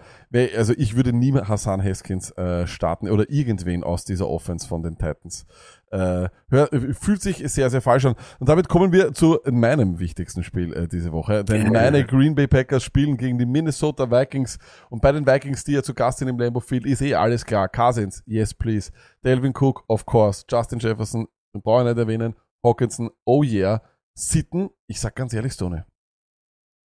also ich würde nie mehr Hassan Haskins äh, starten oder irgendwen aus dieser Offense von den Titans. Äh, hör, fühlt sich sehr, sehr falsch an. Und damit kommen wir zu meinem wichtigsten Spiel äh, diese Woche. Denn meine Green Bay Packers spielen gegen die Minnesota Vikings. Und bei den Vikings, die ja zu Gast sind im Lambeau Field, ist eh alles klar. Cousins, yes please. Delvin Cook, of course. Justin Jefferson, brauche ich nicht erwähnen. Hawkinson, oh yeah. Sitten, ich sag ganz ehrlich, Stone.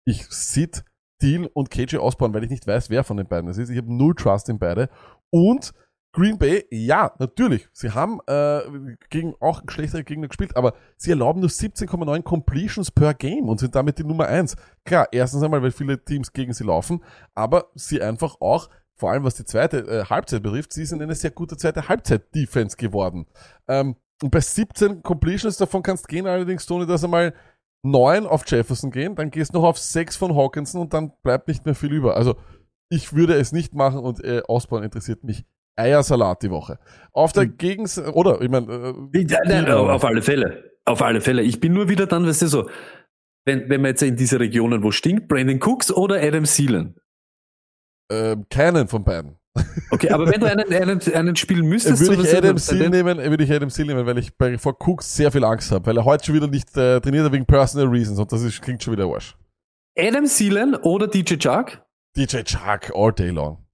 Ich sit Deal und KJ Osborne, weil ich nicht weiß, wer von den beiden es ist. Ich habe null Trust in beide. Und Green Bay, ja, natürlich. Sie haben äh, gegen auch schlechtere Gegner gespielt, aber sie erlauben nur 17,9 Completions per Game und sind damit die Nummer eins. Klar, erstens einmal, weil viele Teams gegen sie laufen, aber sie einfach auch, vor allem was die zweite äh, Halbzeit betrifft, sie sind eine sehr gute zweite Halbzeit-Defense geworden. Ähm, und bei 17 Completions, davon kannst gehen allerdings, Tony, dass einmal neun auf Jefferson gehen, dann gehst du noch auf sechs von Hawkinson und dann bleibt nicht mehr viel über. Also ich würde es nicht machen und äh, Osborne interessiert mich Eiersalat die Woche. Auf der Gegens oder ich meine, äh, Ja, nein, auf alle Fälle. Auf alle Fälle. Ich bin nur wieder dann, weißt du, so, wenn, wenn man jetzt in diese Regionen, wo stinkt, Brandon Cooks oder Adam Thielen. äh, keinen von beiden. Okay, aber wenn du einen, einen, einen spielen müsstest, Würde ich Adam Seal nehmen, würde ich Adam Seal nehmen, weil ich bei vor Cooks sehr viel Angst habe, weil er heute schon wieder nicht äh, trainiert hat wegen Personal Reasons und das ist, klingt schon wieder Arsch. Adam Thielen oder DJ Chark? DJ Chuck all day long.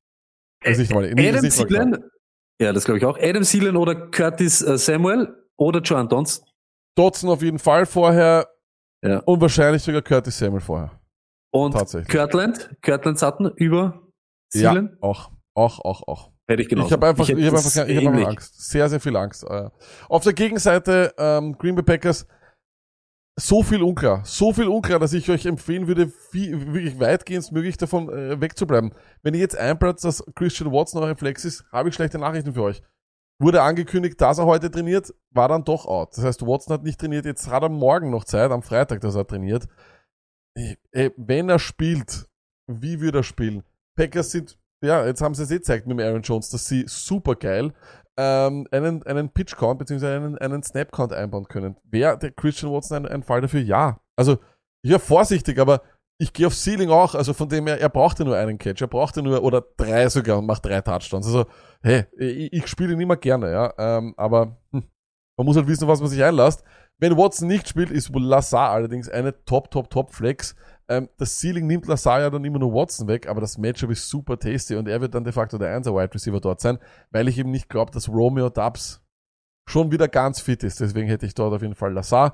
Das ist nicht mal, nicht, Adam. Thielen, ja, das glaube ich auch. Adam Thielen oder Curtis äh, Samuel oder Joan Donston. Dotson auf jeden Fall vorher Ja. und wahrscheinlich sogar Curtis Samuel vorher. Und. Kirtland, Kirtland Sutton über Ja, Thielen. auch, auch, auch, auch. Hätte ich genauso. Ich habe einfach, ich hab das einfach, ich hab einfach. Angst. Sehr, sehr viel Angst. Äh, Auf der Gegenseite ähm, Green Bay Packers so viel unklar, so viel unklar, dass ich euch empfehlen würde, viel, wirklich weitgehend möglich davon äh, wegzubleiben. Wenn ihr jetzt einplatzt, dass Christian Watson euer Flex ist, habe ich schlechte Nachrichten für euch. Wurde angekündigt, dass er heute trainiert, war dann doch out. Das heißt, Watson hat nicht trainiert, jetzt hat er morgen noch Zeit, am Freitag, dass er trainiert. Äh, äh, wenn er spielt, wie würde er spielen? Packers sind, ja, jetzt haben sie es eh gezeigt mit dem Aaron Jones, dass sie super geil ähm, einen, einen Pitch-Count bzw. einen, einen Snap-Count einbauen können. Wäre der Christian Watson ein, ein Fall dafür? Ja. Also, wäre vorsichtig, aber ich gehe auf Ceiling auch, also von dem her, er brauchte nur einen Catch, er brauchte nur, oder drei sogar und macht drei Touchdowns. Also, hey, ich, ich spiele ihn immer gerne, ja, ähm, aber hm, man muss halt wissen, was man sich einlässt. Wenn Watson nicht spielt, ist Lazar allerdings eine Top, Top, Top Flex. Ähm, das Ceiling nimmt Lazar ja dann immer nur Watson weg, aber das Matchup ist super tasty und er wird dann de facto der 1er Wide Receiver dort sein, weil ich eben nicht glaube, dass Romeo Dubs schon wieder ganz fit ist. Deswegen hätte ich dort auf jeden Fall Lazar.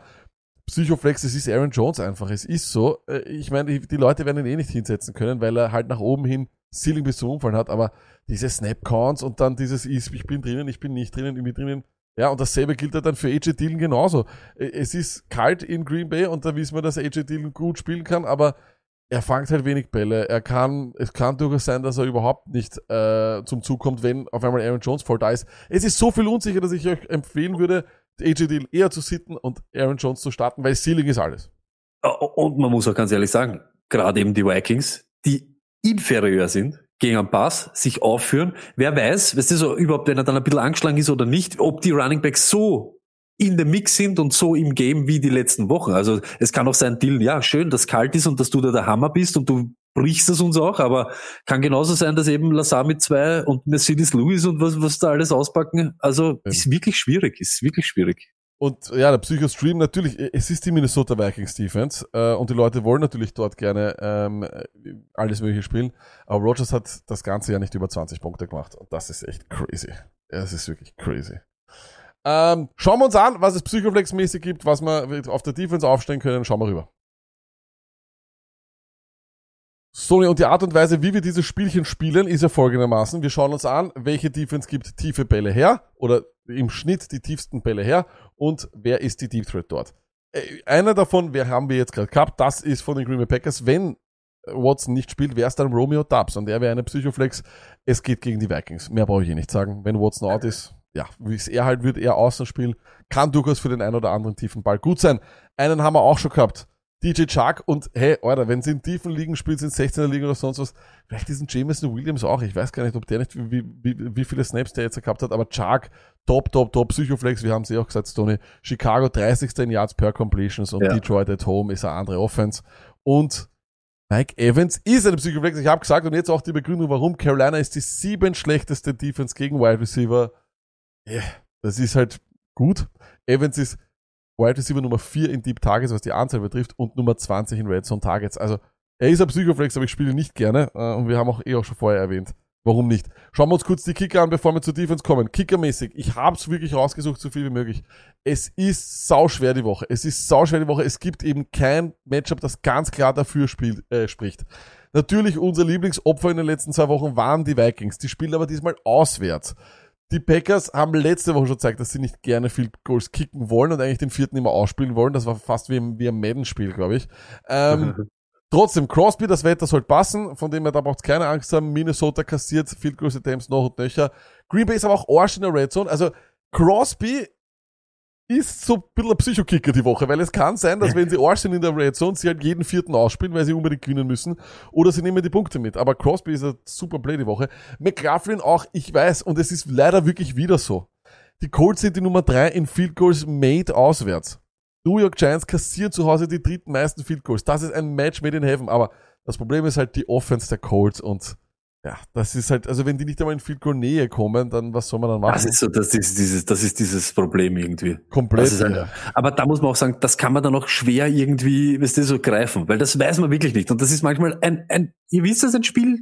Psychoflex, es ist Aaron Jones einfach. Es ist so. Äh, Ich meine, die- Leute werden ihn eh nicht hinsetzen können, weil er halt nach oben hin Ceiling bis zum Umfallen hat, aber diese Snap Counts und dann dieses ich bin drinnen, ich bin nicht drinnen, ich bin drinnen. Ja, und dasselbe gilt ja dann für AJ Dillon genauso. Es ist kalt in Green Bay und da wissen wir, dass AJ Dillon gut spielen kann, aber er fangt halt wenig Bälle. Er kann, es kann durchaus sein, dass er überhaupt nicht äh, zum Zug kommt, wenn auf einmal Aaron Jones voll da ist. Es ist so viel unsicher, dass ich euch empfehlen würde, AJ Dillon eher zu sitten und Aaron Jones zu starten, weil Ceiling ist alles. Und man muss auch ganz ehrlich sagen, gerade eben die Vikings, die inferior sind gegen einen Pass, sich aufführen. Wer weiß, weißt du, so überhaupt, wenn er dann ein bisschen angeschlagen ist oder nicht, ob die Running Backs so in der Mix sind und so im Game wie die letzten Wochen. Also es kann auch sein, Dylan, ja, schön, dass kalt ist und dass du da der Hammer bist und du brichst es uns auch, aber kann genauso sein, dass eben Lazar mit zwei und Mercedes Lewis und was, was da alles auspacken. Also Ja. ist wirklich schwierig, ist wirklich schwierig. Und ja, der Psycho-Stream natürlich, es ist die Minnesota Vikings Defense äh, und die Leute wollen natürlich dort gerne ähm, äh, alles mögliche spielen, aber Rogers hat das ganze Jahr nicht über 20 Punkte gemacht und das ist echt crazy. Das ist wirklich crazy. Ähm, schauen wir uns an, was es Psychoflex-mäßig gibt, was wir auf der Defense aufstellen können, schauen wir rüber. Sony und die Art und Weise, wie wir dieses Spielchen spielen, ist ja folgendermaßen. Wir schauen uns an, welche Defense gibt tiefe Bälle her oder im Schnitt die tiefsten Bälle her und wer ist die Deep Threat dort. Äh, Einer davon, wer haben wir jetzt gerade gehabt, das ist von den Green Bay Packers. Wenn Watson nicht spielt, wäre es dann Romeo Dubs und der wäre eine Psychoflex. Es geht gegen die Vikings. Mehr brauche ich eh nicht sagen. Wenn Watson out ist, ja, wie es er halt wird, er außen spielen, kann durchaus für den einen oder anderen tiefen Ball gut sein. Einen haben wir auch schon gehabt. DJ Chuck und hey, Alter, wenn sie in tiefen Ligen spielt, sind 16er Ligen oder sonst was, vielleicht diesen Jameson Williams auch. Ich weiß gar nicht, ob der nicht, wie, wie, wie viele Snaps der jetzt gehabt hat, aber Chuck, top, top, top, Psychoflex, wir haben es eh auch gesagt, Stoney. Chicago 30. in Yards per Completions und Ja. Detroit at home ist eine andere Offense. Und Mike Evans ist eine Psychoflex. Ich habe gesagt und jetzt auch die Begründung, warum. Carolina ist die sieben schlechteste Defense gegen Wide Receiver. Ja, das ist halt gut. Evans ist Wide Receiver Nummer 4 in Deep Targets, was die Anzahl betrifft, und Nummer 20 in Red Zone Targets. Also, er ist ein Psychoflex, aber ich spiele nicht gerne. Äh, und wir haben auch eh auch schon vorher erwähnt. Warum nicht? Schauen wir uns kurz die Kicker an, bevor wir zur Defense kommen. Kickermäßig, ich habe es wirklich rausgesucht, so viel wie möglich. Es ist sauschwer die Woche. Es ist sauschwer die Woche. Es gibt eben kein Matchup, das ganz klar dafür spielt, äh, spricht. Natürlich, unser Lieblingsopfer in den letzten zwei Wochen waren die Vikings. Die spielen aber diesmal auswärts. Die Packers haben letzte Woche schon gezeigt, dass sie nicht gerne viel Goals kicken wollen und eigentlich den vierten immer ausspielen wollen. Das war fast wie, im- wie ein Madden-Spiel, glaube ich. Ähm, trotzdem, Crosby, das Wetter sollte passen, von dem her, da braucht keine Angst haben. Minnesota kassiert viel größere Attempts noch und nöcher. Green Bay ist aber auch Arsch in der Red Zone. Also Crosby ist so ein bisschen ein Psychokicker die Woche, weil es kann sein, dass wenn sie Arsch sind in der Red Zone, sie halt jeden vierten ausspielen, weil sie unbedingt gewinnen müssen, oder sie nehmen die Punkte mit. Aber Crosby ist ein super Play die Woche. McLaughlin auch, ich weiß, und es ist leider wirklich wieder so. Die Colts sind die Nummer drei in Field Goals made auswärts. New York Giants kassieren zu Hause die dritten meisten Field Goals. Das ist ein Match made in heaven, aber das Problem ist halt die Offense der Colts und ja, das ist halt, also wenn die nicht einmal in Field Goal Nähe kommen, dann was soll man dann machen? Das ist so, das ist dieses, das ist dieses Problem irgendwie. komplett. Ist halt, aber da muss man auch sagen, das kann man dann auch schwer irgendwie, weißt du, so greifen, weil das weiß man wirklich nicht. Und das ist manchmal ein, ein ihr wisst das, ein Spiel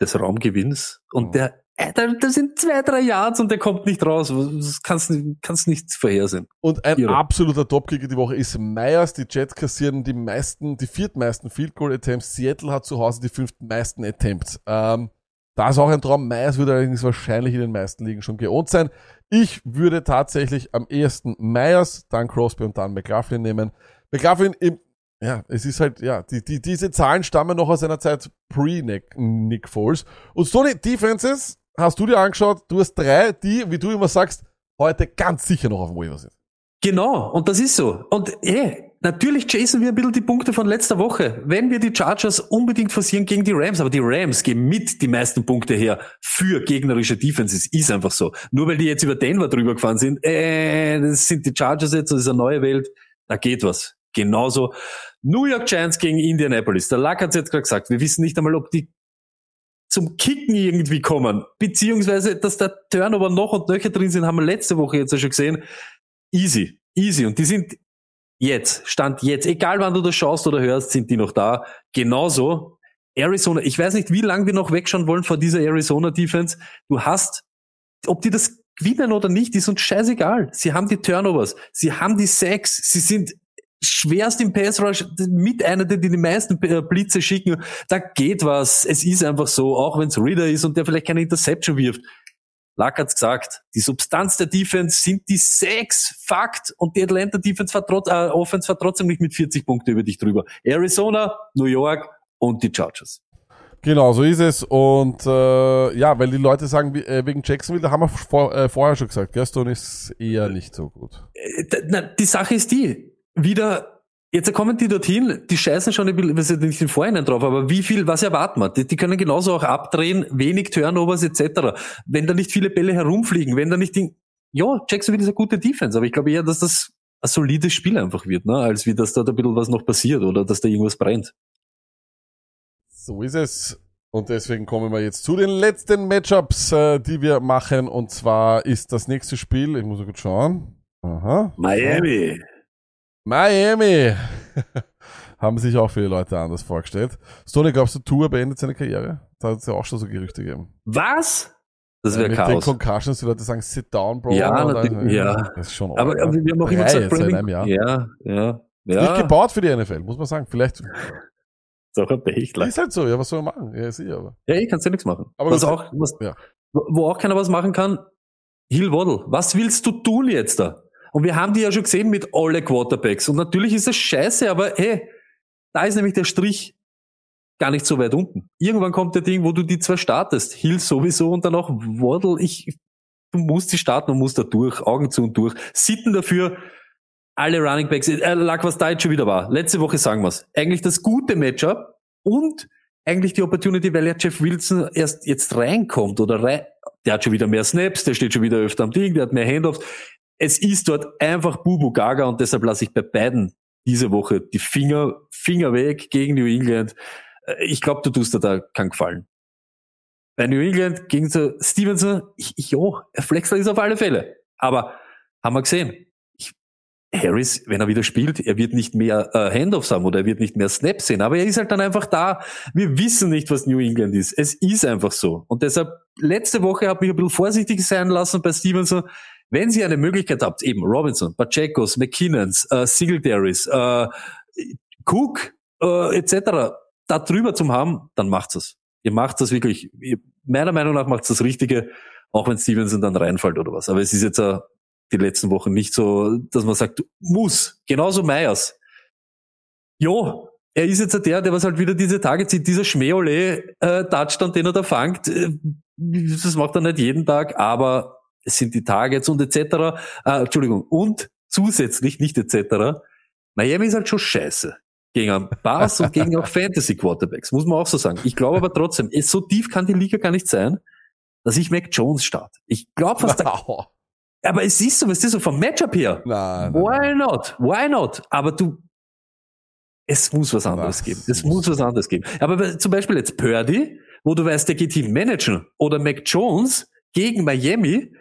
des Raumgewinns und der, äh, da, da sind zwei, drei Yards und der kommt nicht raus. Das kannst du kannst nicht vorhersehen. Und ein Irre. absoluter Topkicker die Woche ist Myers. Die Jets kassieren die meisten, die viertmeisten Field Goal Attempts. Seattle hat zu Hause die fünften meisten Attempts. Ähm, Da ist auch ein Traum. Myers würde allerdings wahrscheinlich in den meisten Ligen schon geohnt sein. Ich würde tatsächlich am ehesten Myers, dann Crosby und dann McLaughlin nehmen. McLaughlin im, ja, es ist halt, ja, die, die, diese Zahlen stammen noch aus einer Zeit pre-Nick Nick Foles. Und so die Defenses hast du dir angeschaut. Du hast drei, die, wie du immer sagst, heute ganz sicher noch auf dem Waiver sind. Genau, und das ist so. Und eh, natürlich chasen wir ein bisschen die Punkte von letzter Woche. Wenn wir die Chargers unbedingt forcieren gegen die Rams, aber die Rams geben mit die meisten Punkte her für gegnerische Defenses, ist einfach so. Nur weil die jetzt über Denver drüber gefahren sind, äh, das sind die Chargers jetzt, das ist eine neue Welt, da geht was. Genauso. New York Giants gegen Indianapolis. Der Luck hat es jetzt gerade gesagt, wir wissen nicht einmal, ob die zum Kicken irgendwie kommen, beziehungsweise, dass der Turnover noch und nöcher drin sind, haben wir letzte Woche jetzt schon gesehen. Easy, easy. Und die sind jetzt, Stand jetzt, egal wann du das schaust oder hörst, sind die noch da. Genauso Arizona, ich weiß nicht, wie lange wir noch wegschauen wollen vor dieser Arizona Defense. Du hast, ob die das gewinnen oder nicht, ist uns scheißegal. Sie haben die Turnovers, sie haben die Sacks, sie sind schwerst im Pass Rush mit einer, der die die meisten äh, Blitze schicken. Da geht was. Es ist einfach so, auch wenn es Reader ist und der vielleicht keine Interception wirft. Lack hat's gesagt, die Substanz der Defense sind die sechs Fakt und die Atlanta Defense war trotz, äh, Offense war trotzdem nicht mit 40 Punkten über dich drüber. Arizona, New York und die Chargers. Genau, so ist es. Und äh, ja, weil die Leute sagen, äh, wegen Jacksonville, da haben wir vor, äh, vorher schon gesagt, Gaston ist eher nicht so gut. Äh, Na, die Sache ist die, wieder, jetzt kommen die dorthin, die scheißen schon ein bisschen, wir sind nicht im Vorhinein drauf, aber wie viel, was erwarten wir? Die, die können genauso auch abdrehen, wenig Turnovers etc. Wenn da nicht viele Bälle herumfliegen, wenn da nicht die, ja, Jacksonville ist eine gute Defense, aber ich glaube eher, dass das ein solides Spiel einfach wird, ne, als wie dass da ein bisschen was noch passiert oder dass da irgendwas brennt. So ist es. Und deswegen kommen wir jetzt zu den letzten Matchups, äh, die wir machen. Und zwar ist das nächste Spiel, ich muss mal kurz schauen. Aha. Miami. Miami. Haben sich auch viele Leute anders vorgestellt. Stoney, glaubst du, Tour beendet seine Karriere? Da hat es ja auch schon so Gerüchte gegeben. Was? Das Äh, wäre mit den Chaos. Concussions, die Leute sagen, sit down, Bro. Ja, natürlich, ja. Das ist schon Aber, aber ja. wir haben auch immer gesagt, einem Jahr. ja, ja, Nicht ja. gebaut für die NFL, muss man sagen. Vielleicht Ist auch ein Pechler. ist halt so, ja, was soll man machen? Ja, sicher, aber. Ja, ich kannst ja nichts machen. Aber was auch, was, ja. wo wo auch keiner was machen kann, Hill Waddle. Was willst du tun jetzt da? Und wir haben die ja schon gesehen mit alle Quarterbacks. Und natürlich ist das scheiße, aber hey, da ist nämlich der Strich gar nicht so weit unten. Irgendwann kommt der Ding, wo du die zwei startest. Hill sowieso und dann auch Waddle. Ich, du musst die starten und musst da durch, Augen zu und durch. Sitten dafür, alle Running Backs, äh, lag was da jetzt schon wieder war. Letzte Woche sagen wir's. Eigentlich das gute Matchup und eigentlich die Opportunity, weil ja Jeff Wilson erst jetzt reinkommt oder rein, der hat schon wieder mehr Snaps, der steht schon wieder öfter am Ding, der hat mehr Handoffs. Es ist dort einfach Bubu Gaga und deshalb lasse ich bei beiden diese Woche die Finger, Finger weg gegen New England. Äh, Ich glaube, du tust dir da keinen Gefallen. Bei New England gegen so Stevenson, ich, ich, jo, Flexler ist auf alle Fälle. Aber haben wir gesehen, ich, Harris, wenn er wieder spielt, er wird nicht mehr äh, Handoffs haben oder er wird nicht mehr Snaps sehen, aber er ist halt dann einfach da. Wir wissen nicht, was New England ist. Es ist einfach so. Und deshalb, letzte Woche habe ich ein bisschen vorsichtig sein lassen bei Stevenson. Wenn Sie eine Möglichkeit habt, eben Robinson, Pachecos, McKinnons, äh, Singletaries, äh, Cook äh, etc. da drüber zum haben, dann macht's es. Ihr macht das wirklich, ihr, meiner Meinung nach macht's das Richtige, auch wenn Stevenson dann reinfällt oder was. Aber es ist jetzt äh, die letzten Wochen nicht so, dass man sagt, muss. Genauso Meyers. Jo, er ist jetzt der, der was halt wieder diese Tage zieht, dieser Schmäole äh, den er da fangt. Äh, das macht er nicht jeden Tag, aber es sind die Targets und etc. Äh, Entschuldigung, und zusätzlich, nicht etc. Miami ist halt schon scheiße. Gegen einen Bass und gegen auch Fantasy Quarterbacks, muss man auch so sagen. Ich glaube aber trotzdem, es, so tief kann die Liga gar nicht sein, dass ich Mac Jones starte. Ich glaube fast, Wow. aber es ist so, was ist so vom Matchup her. Nein, nein, Why not? Why not? Aber du, es muss was anderes Was geben. Es muss- was anderes geben. Aber zum Beispiel jetzt Purdy, wo du weißt, der geht hin managen, oder Mac Jones gegen Miami,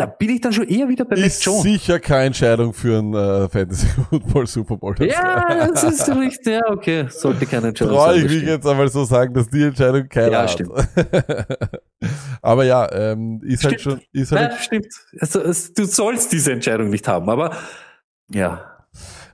da bin ich dann schon eher wieder bei Mac Ist Jones. sicher keine Entscheidung für ein äh, Fantasy Football Super Bowl. Ja, das ist richtig. Ja, okay. Sollte keine Entscheidung Traue sein. ich mich jetzt einmal so sagen, dass die Entscheidung keiner Ja, hat. stimmt. Aber ja, ähm, ist halt schon, Stimmt. ist halt Nein, stimmt. Also, es, du sollst diese Entscheidung nicht haben, aber ja.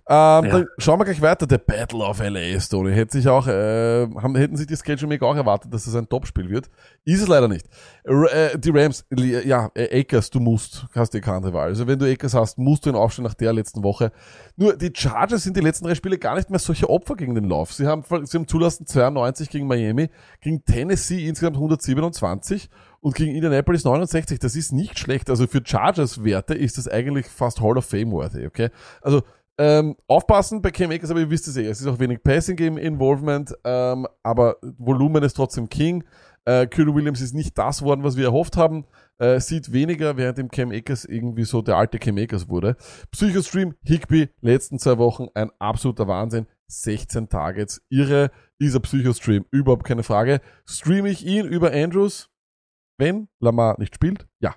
Ähm, Ja. Dann schauen wir gleich weiter. The Battle of LA, Stoney. Hätte sich auch, äh, haben, hätten sich die Schedule Maker auch erwartet, dass das ein Topspiel wird. Ist es leider nicht. R äh, die Rams, ja, äh, Akers, du musst, hast dir keine Wahl. Also wenn du Akers hast, musst du ihn aufstellen nach der letzten Woche. Nur die Chargers sind die letzten drei Spiele gar nicht mehr solche Opfer gegen den Lauf. Sie haben, sie haben zulassen 92 gegen Miami, gegen Tennessee insgesamt 127 und gegen Indianapolis 69. Das ist nicht schlecht. Also für Chargers-Werte ist das eigentlich fast Hall of Fame-worthy, okay? Also ähm, aufpassen bei Cam Akers, aber ihr wisst es eh, es ist auch wenig Passing Game Involvement, ähm, aber Volumen ist trotzdem King. Äh, Kylo Williams ist nicht das worden, was wir erhofft haben. Äh, sieht weniger, während dem Cam Akers irgendwie so der alte Cam Akers wurde. Psychostream, Higby, letzten zwei Wochen ein absoluter Wahnsinn. 16 Targets, irre, dieser Psychostream, überhaupt keine Frage. Streame ich ihn über Andrews, wenn Lamar nicht spielt? Ja.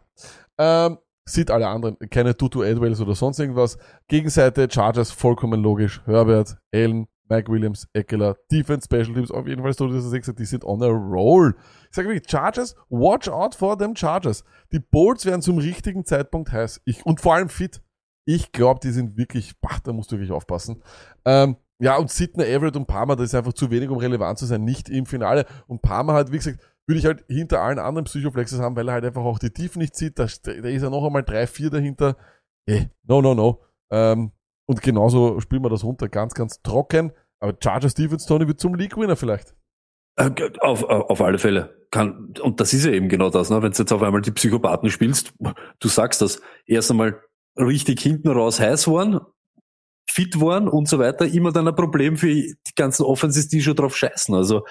Ähm, sieht alle anderen, keine Tutu Edwells oder sonst irgendwas. Gegenseite Chargers vollkommen logisch. Herbert, Allen, Mike Williams, Eckler, Defense Special Teams, auf jeden Fall so, dass er gesagt die sind on a roll. Ich sage wirklich, Chargers, watch out for them Chargers. Die Bolts werden zum richtigen Zeitpunkt heiß. Ich, und vor allem fit. Ich glaube, die sind wirklich, bah, da musst du wirklich aufpassen. Ähm, ja, und Sidney, Everett und Palmer, das ist einfach zu wenig, um relevant zu sein, nicht im Finale. Und Palmer halt, wie gesagt, würde ich halt hinter allen anderen Psychoflexes haben, weil er halt einfach auch die Tiefen nicht sieht. Da, da ist ja noch einmal drei, vier dahinter. Hey, no, no, no. Ähm, und genauso spielen wir das runter, ganz, ganz trocken. Aber Chargers Defense Tony wird zum League-Winner vielleicht. Äh, Auf, auf, auf alle Fälle. Kann, und das ist ja eben genau das, ne? wenn du jetzt auf einmal die Psychopathen spielst, du sagst das, erst einmal richtig hinten raus heiß waren, fit waren und so weiter, immer dann ein Problem für die ganzen Offenses, die schon drauf scheißen. Also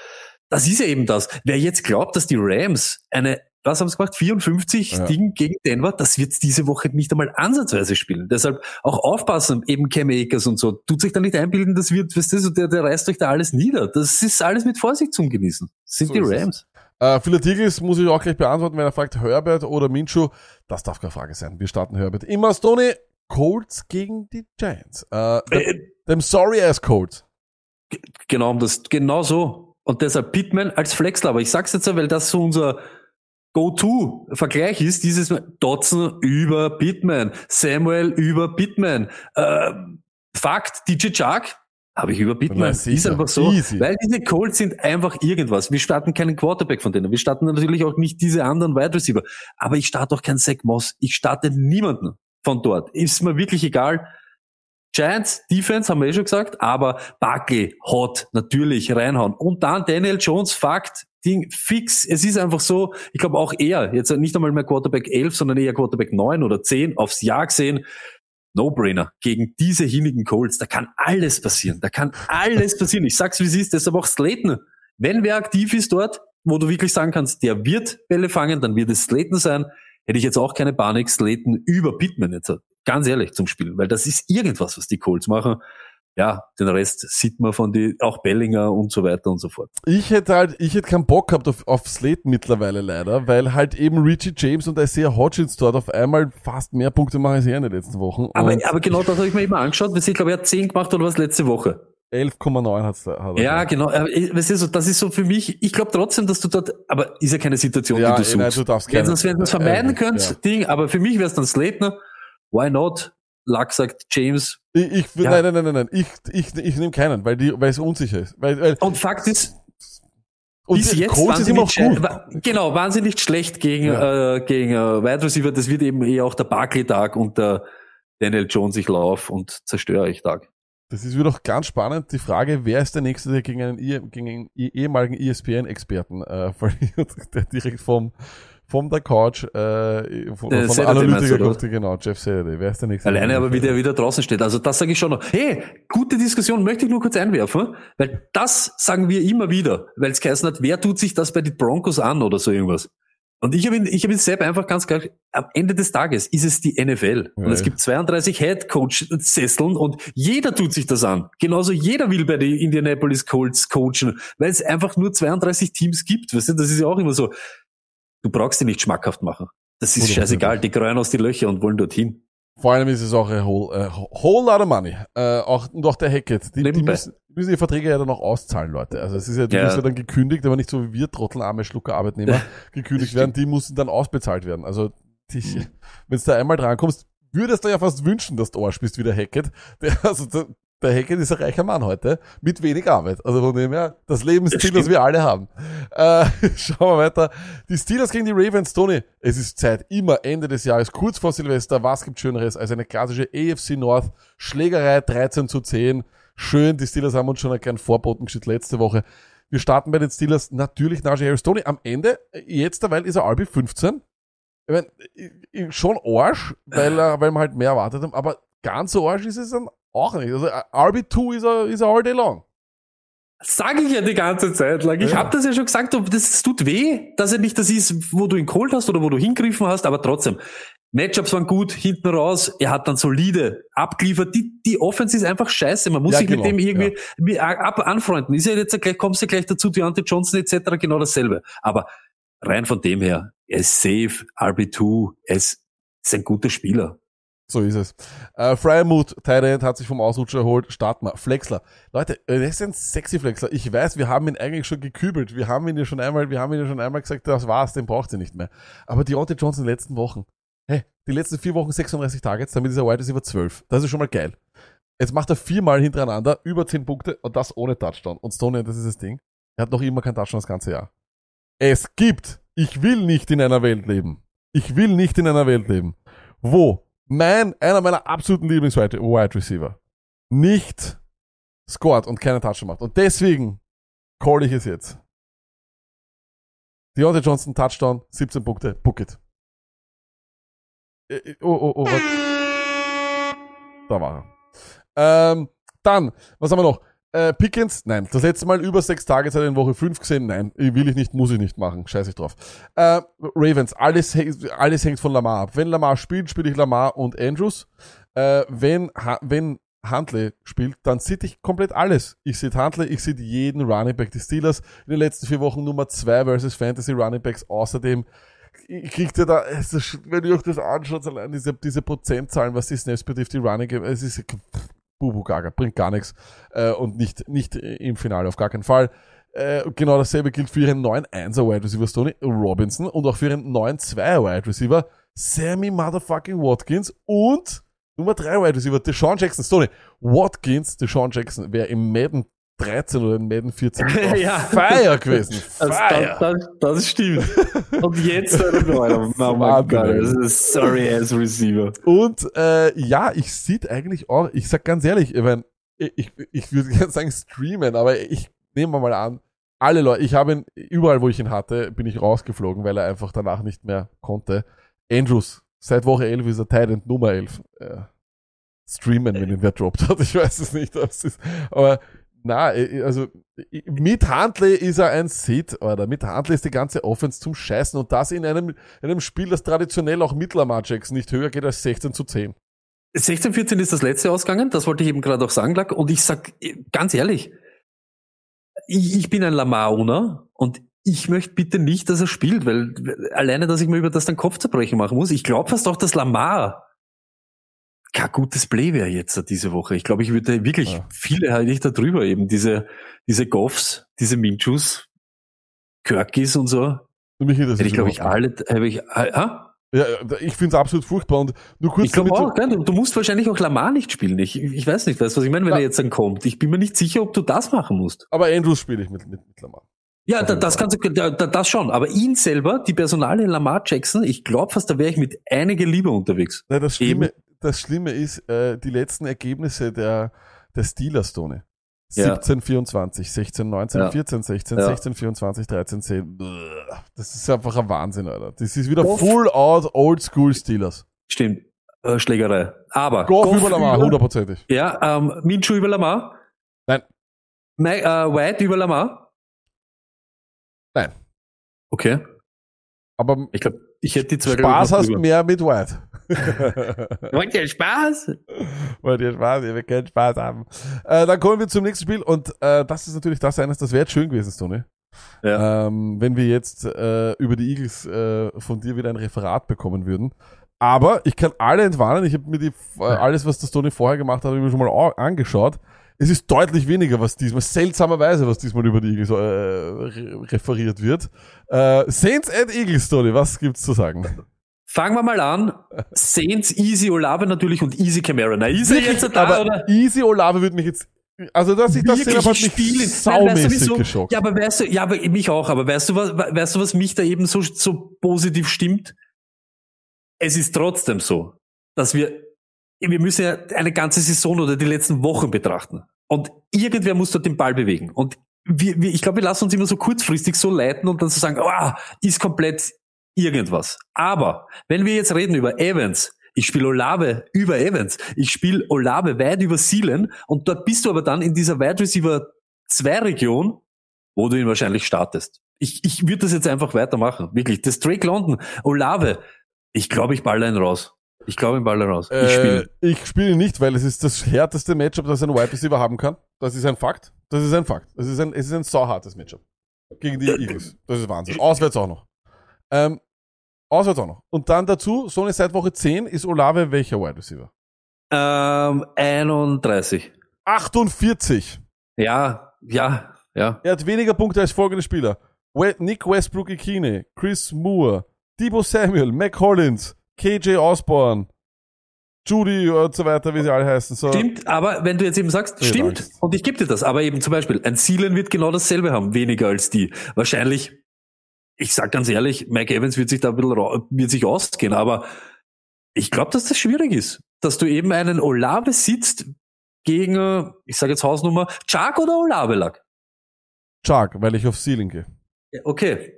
das ist ja eben das. Wer jetzt glaubt, dass die Rams eine, was haben sie gemacht, 54 Ja. Ding gegen Denver, das wird diese Woche nicht einmal ansatzweise spielen. Deshalb auch aufpassen, eben Cam Akers und so. Tut sich da nicht einbilden, das wird, weißt du, der, der reißt euch da alles nieder. Das ist alles mit Vorsicht zum Genießen. Das sind So die. Rams. Äh, Philip Tigris muss ich auch gleich beantworten, wenn er fragt Herbert oder Minshew. Das darf keine Frage sein. Wir starten Herbert. Immer Stoney. Colts gegen die Giants. Äh, dem, Äh, dem sorry ass Colts. Genau, das, genau so. Und deshalb Pittman als Flexler. Aber ich sag's jetzt so, weil das so unser Go-To-Vergleich ist, dieses Dotson über Pittman, Samuel über Pittman. Äh, Fakt, DJ Chark habe ich über Pittman. Ist einfach so. Easy. Weil diese Colts sind einfach irgendwas. Wir starten keinen Quarterback von denen. Wir starten natürlich auch nicht diese anderen Wide Receiver. Aber ich starte auch keinen Zach Moss. Ich starte niemanden von dort. Ist mir wirklich egal. Giants, Defense, haben wir eh schon gesagt, aber Buckley, Hot, natürlich, reinhauen. Und dann Daniel Jones, Fakt, Ding, fix. Es ist einfach so, ich glaube auch er, jetzt nicht einmal mehr Quarterback 11, sondern eher Quarterback 9 oder 10 aufs Jahr gesehen. No-brainer. Gegen diese hinnigen Colts, da kann alles passieren. Da kann alles passieren. Ich sag's, wie es ist. Deshalb auch Slayton. Wenn wer aktiv ist dort, wo du wirklich sagen kannst, der wird Bälle fangen, dann wird es Slayton sein. Hätte ich jetzt auch keine Panik, Slayton über Pittman jetzt. Ganz ehrlich zum Spielen, weil das ist irgendwas, was die Colts machen. Ja, den Rest sieht man von die, auch Bellinger und so weiter und so fort. Ich hätte halt, ich hätte keinen Bock gehabt auf, auf Slate mittlerweile leider, weil halt eben Richie James und Isaiah Hodgins dort auf einmal fast mehr Punkte machen als er in den letzten Wochen. Aber, Und aber genau das habe ich mir immer angeschaut, weil ich glaube, er hat 10 gemacht oder was letzte Woche. 11,9 hat's da. Hat er Ja, gemacht. genau. Aber, weißt du, so, das ist so für mich, ich glaube trotzdem, dass du dort, aber ist ja keine Situation, Ja, die du eh, nein, suchst. du darfst wenn keine- du es vermeiden äh, könnt, ja. Ding, aber für mich wäre es dann Slatner. Why not? Luck sagt James. Ich, ich, Ja. Nein, nein, nein, nein, nein. Ich, ich, ich nehme keinen, weil, die, weil es unsicher ist. Weil, weil, Und Fakt ist, und bis jetzt Colts ist immer auch wahnsinnig gut. sche- wa- Genau, wahnsinnig schlecht gegen, Ja. äh, gegen äh, Wide Receiver. Das wird eben eher auch der Barkley-Tag und der Daniel Jones ich lauf und zerstöre ich Tag. Das ist wieder auch ganz spannend. Die Frage, wer ist der Nächste, der gegen einen, eh- gegen einen eh- ehemaligen ESPN-Experten äh, verliert, der direkt vom, vom der Couch, äh, von, Äh, von Saturday Analytiker meinst du, kommt, genau, Jeff Saturday. Wer ist der Nächste? Alleine der aber, wie der wieder draußen steht. Also das sage ich schon noch. Hey, gute Diskussion, möchte ich nur kurz einwerfen, weil das sagen wir immer wieder, weil es geheißen hat, wer tut sich das bei den Broncos an oder so irgendwas. Und ich habe ihn, ich habe ihn selber einfach ganz klar, am Ende des Tages ist es die NFL. Und Ja. es gibt 32 Head Coach Sesseln und jeder tut sich das an. Genauso jeder will bei den Indianapolis Colts coachen, weil es einfach nur 32 Teams gibt. Weißt du, das ist ja auch immer so. Du brauchst die nicht schmackhaft machen. Das ist scheißegal. Die kreuen aus die Löcher und wollen dorthin. Vor allem ist es auch ein whole, äh, whole lot of money. Äh, auch, und auch der Hackett. Die, die müssen, müssen die Verträge ja dann auch auszahlen, Leute. Also es ist ja, du Ja. wirst ja dann gekündigt, aber nicht so wie wir trottelarme Schlucker Arbeitnehmer gekündigt werden. Die müssen dann ausbezahlt werden. Also Mhm. wenn du da einmal drankommst, würdest du ja fast wünschen, dass du Arsch bist wie der Hackett. Der, also, der, Hackett ist ein reicher Mann heute, mit wenig Arbeit. Also von dem her, das Lebensziel, das, wir alle haben. Äh, schauen wir weiter. Die Steelers gegen die Ravens, Tony. Es ist Zeit, immer Ende des Jahres, kurz vor Silvester. Was gibt Schöneres als eine klassische AFC North Schlägerei 13 zu 10? Schön, die Steelers haben uns schon einen kleinen Vorboten geschickt letzte Woche. Wir starten bei den Steelers natürlich Najee Harris. Tony, am Ende, jetzt derweil ist er Albi 15. Ich mein, ich- ich- schon Arsch, weil, weil wir halt mehr erwartet haben, aber ganz so Arsch ist es dann auch nicht. Also äh, RB2 ist er, ist er all day long. Sag ich ja die ganze Zeit lang. Ich Ja. hab das ja schon gesagt, das, tut weh, dass er nicht das ist, wo du ihn geholt hast oder wo du hingriffen hast, aber trotzdem. Matchups waren gut, hinten raus, er hat dann solide abgeliefert. Die, die Offense ist einfach scheiße. Man muss Ja, sich genau, mit dem irgendwie mit, ab, anfreunden. Ist ja jetzt gleich, kommst du gleich dazu, Deontay Johnson etc. genau dasselbe. Aber rein von dem her, er ist safe, RB2, er ist, ist ein guter Spieler. So ist es. Äh, Fryermuth, Tight End, hat sich vom Ausrutscher erholt. Starten wir. Flexler. Leute, äh, das ist ein sexy Flexler. Ich weiß, wir haben ihn eigentlich schon gekübelt. Wir haben ihn ja schon einmal, wir haben ihn ja schon einmal gesagt, das war's, den braucht ihr nicht mehr. Aber Deontay Johnson in den letzten Wochen. Hey, die letzten vier Wochen 36 Targets, damit ist er Wide Receiver 12. Das ist schon mal geil. Jetzt macht er viermal hintereinander über 10 Punkte und das ohne Touchdown. Und Stoney, das ist das Ding. Er hat noch immer kein Touchdown das ganze Jahr. Es gibt, ich will nicht in einer Welt leben. Ich will nicht in einer Welt leben, wo mein, einer meiner absoluten Lieblings-Wide Wide Receiver nicht scored und keinen Touchdown macht. Und deswegen call ich es jetzt. Deontay Johnson, Touchdown, 17 Punkte, book it. Äh, äh, Oh, oh, oh, was? Da war er. Ähm, dann, was haben wir noch? Äh, Pickens, nein. Das letzte Mal über sechs Tage seit in Woche fünf gesehen, nein. Will ich nicht, muss ich nicht machen. Scheiß ich drauf. Äh, Ravens, alles, hängt- alles hängt von Lamar ab. Wenn Lamar spielt, spiele ich Lamar und Andrews. Äh, wenn, wenn Huntley spielt, dann sehe ich komplett alles. Ich sehe Huntley, ich sehe jeden Running Back. Die Steelers in den letzten vier Wochen Nummer zwei versus Fantasy Running Backs. Außerdem kriegt ihr da, wenn ihr euch das anschaut, allein diese, diese Prozentzahlen, was die Snaps betrifft, die Running es ist Bubu Gaga, bringt gar nichts äh, und nicht, nicht im Finale, auf gar keinen Fall. Äh, genau dasselbe gilt für ihren neuen 1er Wide Receiver Stoney Robinson und auch für ihren neuen 2er Wide Receiver Sammy Motherfucking Watkins und Nummer 3 Wide Receiver Deshaun Jackson. Stoney, Watkins, Deshaun Jackson wäre im Madden 13 oder im Madden 14 auf Ja. Fire gewesen. Das, Fire. das, das, das stimmt. Und jetzt, oh Wahnsinn, Gott, ey. das ist sorry as Receiver. Und äh, ja, ich sieht eigentlich auch, ich sag ganz ehrlich, ich, mein, ich, ich, ich würde gerne sagen streamen, aber ich nehme mal an, alle Leute, ich habe ihn, überall wo ich ihn hatte, bin ich rausgeflogen, weil er einfach danach nicht mehr konnte. Andrews, seit Woche 11 ist er Titan Nummer 11. Äh, streamen, wenn ihn wer droppt hat, ich weiß es nicht, was es ist. Aber na, äh, also äh, mit Huntley ist er ein Sit, oder mit Huntley ist die ganze Offense zum Scheißen und das in einem, in einem Spiel, das traditionell auch mit Lamar Jackson nicht höher geht als 16 zu 10. 16, 14 ist das letzte ausgegangen, das wollte ich eben gerade auch sagen, Lack. Und ich sag äh, ganz ehrlich, ich, ich bin ein Lamar-Owner und ich möchte bitte nicht, dass er spielt, weil alleine, dass ich mir über das dann Kopfzerbrechen machen muss. Ich glaube fast auch, dass Lamar kein gutes Play wäre jetzt diese Woche. Ich glaube, ich würde wirklich Ja. viele halte ich da drüber eben, diese, diese Goffs, diese Minchus, Kirkis und so. Für mich Hätte ich, glaube ich, alle, habe ich, ah? Ja, ich finde es absolut furchtbar und nur kurz Ich glaube auch, du, du musst wahrscheinlich auch Lamar nicht spielen. Ich, ich weiß nicht, weißt du, was ich meine, wenn Ja. er jetzt dann kommt. Ich bin mir nicht sicher, ob du das machen musst. aber Andrews spiele ich mit, mit, mit Lamar. Ja, da, das kannst du, da, da, das schon. Aber ihn selber, die Personale Lamar Jackson, ich glaube fast, da wäre ich mit einige Liebe unterwegs. Nein, das Schlimme, das Schlimme ist, äh, die letzten Ergebnisse der, der Steelers, Tone. Ja. 17, 24, 16, 19, Ja. 14, 16, Ja. 16, 24, 13, 10. Bäh. Das ist einfach ein Wahnsinn, Alter. Das ist wieder Goff. full out old school Steelers. Stimmt. Äh, Schlägerei. Aber. Goff, über Lamar, hundertprozentig. Ja, ähm, Minshew über Lamar. Nein. Mike, äh, White über Lamar. Nein. Okay. Aber Ich glaube, ich hätte die zwei Spaß hast drüber. mehr mit White. Wollt ihr Spaß? Wollt ihr Spaß? Ihr wollt keinen Spaß haben. Äh, dann kommen wir zum nächsten Spiel und äh, das ist natürlich das eines, das wäre schön gewesen, Tony. Ja. ähm, wenn wir jetzt äh, über die Eagles äh, von dir wieder ein Referat bekommen würden. Aber ich kann alle entwarnen, ich habe mir die, äh, alles, was das Tony vorher gemacht hat, mir schon mal au- angeschaut. Es ist deutlich weniger, was diesmal, seltsamerweise, was diesmal über die Eagles äh, re referiert wird. Saints and Eagles, Tony, was gibt's zu sagen? Fangen wir mal an. Saints, Easy Olave natürlich und Easy Camara. Na, ist er jetzt da, aber oder? Easy Olave würde mich jetzt, also dass ich das hat mich spielen. Nein, saumäßig weißt du, geschockt. Ja, aber weißt du, ja, aber mich auch, aber weißt du, was, weißt du, was mich da eben so, so positiv stimmt? Es ist trotzdem so, dass wir, wir müssen ja eine ganze Saison oder die letzten Wochen betrachten. Und irgendwer muss dort den Ball bewegen. Und wir, wir, ich glaube, wir lassen uns immer so kurzfristig so leiten und dann so sagen, ah, ist komplett irgendwas. Aber wenn wir jetzt reden über Evans, ich spiele Olave über Evans, ich spiele Olave weit über Seelen und dort bist du aber dann in dieser Wide Receiver 2 Region, wo du ihn wahrscheinlich startest. Ich, ich würde das jetzt einfach weitermachen. Wirklich. Das Drake London, Olave, ich glaube, ich baller ihn raus. Ich glaube, ich baller raus. Ich spiele. Äh, ich spiele nicht, weil es ist das härteste Matchup, das ein Wide Receiver haben kann. Das ist ein Fakt. Das ist ein Fakt. Es ist ein, es ist ein sauhartes Matchup. Gegen die Eagles. Das ist Wahnsinn. Auswärts auch noch. Ähm, auswärts auch noch. Und dann dazu, so eine seit Woche 10 ist Olave welcher Wide Receiver? Ähm, 31. 48. Ja, ja, ja. Er hat weniger Punkte als folgende Spieler. Nick Westbrook Ikine, Chris Moore, Debo Samuel, Mac Collins, KJ Osborne, Judy und so weiter, wie sie alle heißen. So. Stimmt, aber wenn du jetzt eben sagst, stimmt, und ich gebe dir das, aber eben zum Beispiel, ein Seelen wird genau dasselbe haben, weniger als die. Wahrscheinlich, ich sag ganz ehrlich, Mike Evans wird sich da ein bisschen, wird sich ausgehen, aber ich glaube, dass das schwierig ist, dass du eben einen Olave sitzt gegen, ich sage jetzt Hausnummer, Chuck oder Olave lag. Chuck, weil ich auf Ceiling gehe. Okay.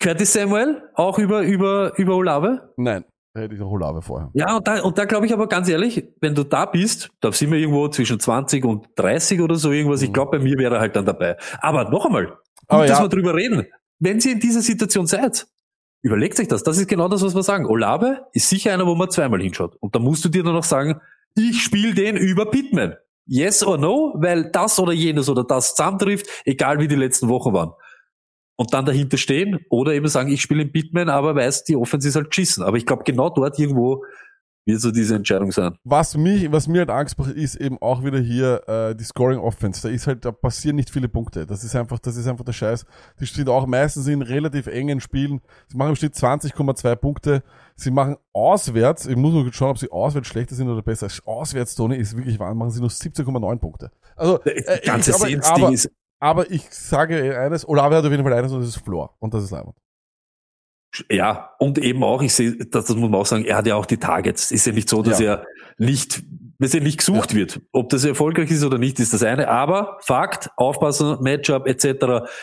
Curtis Samuel, auch über, über, über Olave? Nein, hätte ich noch Olave vorher. Ja, und da, und da glaube ich aber ganz ehrlich, wenn du da bist, da sind wir irgendwo zwischen 20 und 30 oder so irgendwas. Ich glaube, bei mir wäre er halt dann dabei. Aber noch einmal, gut, dass ja. wir drüber reden. Wenn ihr in dieser Situation seid, überlegt euch das. Das ist genau das, was wir sagen. Olave ist sicher einer, wo man zweimal hinschaut. Und da musst du dir dann noch sagen, ich spiele den über Pittman. Yes or no, weil das oder jenes oder das zusammentrifft, egal wie die letzten Wochen waren. Und dann dahinter stehen oder eben sagen, ich spiele in Pittman, aber weiß, die Offense ist halt geschissen. Aber ich glaube, genau dort irgendwo wird so diese Entscheidung sein. Was mich, was mir halt Angst macht, ist eben auch wieder hier äh, die Scoring Offense. Da ist halt, da passieren nicht viele Punkte. Das ist einfach, das ist einfach der Scheiß. Die sind auch meistens in relativ engen Spielen. Sie machen im Schnitt 20,2 Punkte. Sie machen auswärts, ich muss nur schauen, ob sie auswärts schlechter sind oder besser. Auswärts, Tony, ist wirklich wahr, machen sie nur 17,9 Punkte. Also, äh, ganze ich- aber- aber, ist aber ich sage eines, Olave hat auf jeden Fall eines und das ist Floor. Und das ist Leiband. Ja, und eben auch, ich sehe, das, das muss man auch sagen, er hat ja auch die Targets. Ist ja nicht so, dass Ja. er nicht, dass er nicht gesucht wird. Ob das erfolgreich ist oder nicht, ist das eine. Aber Fakt, aufpassen, Matchup etc.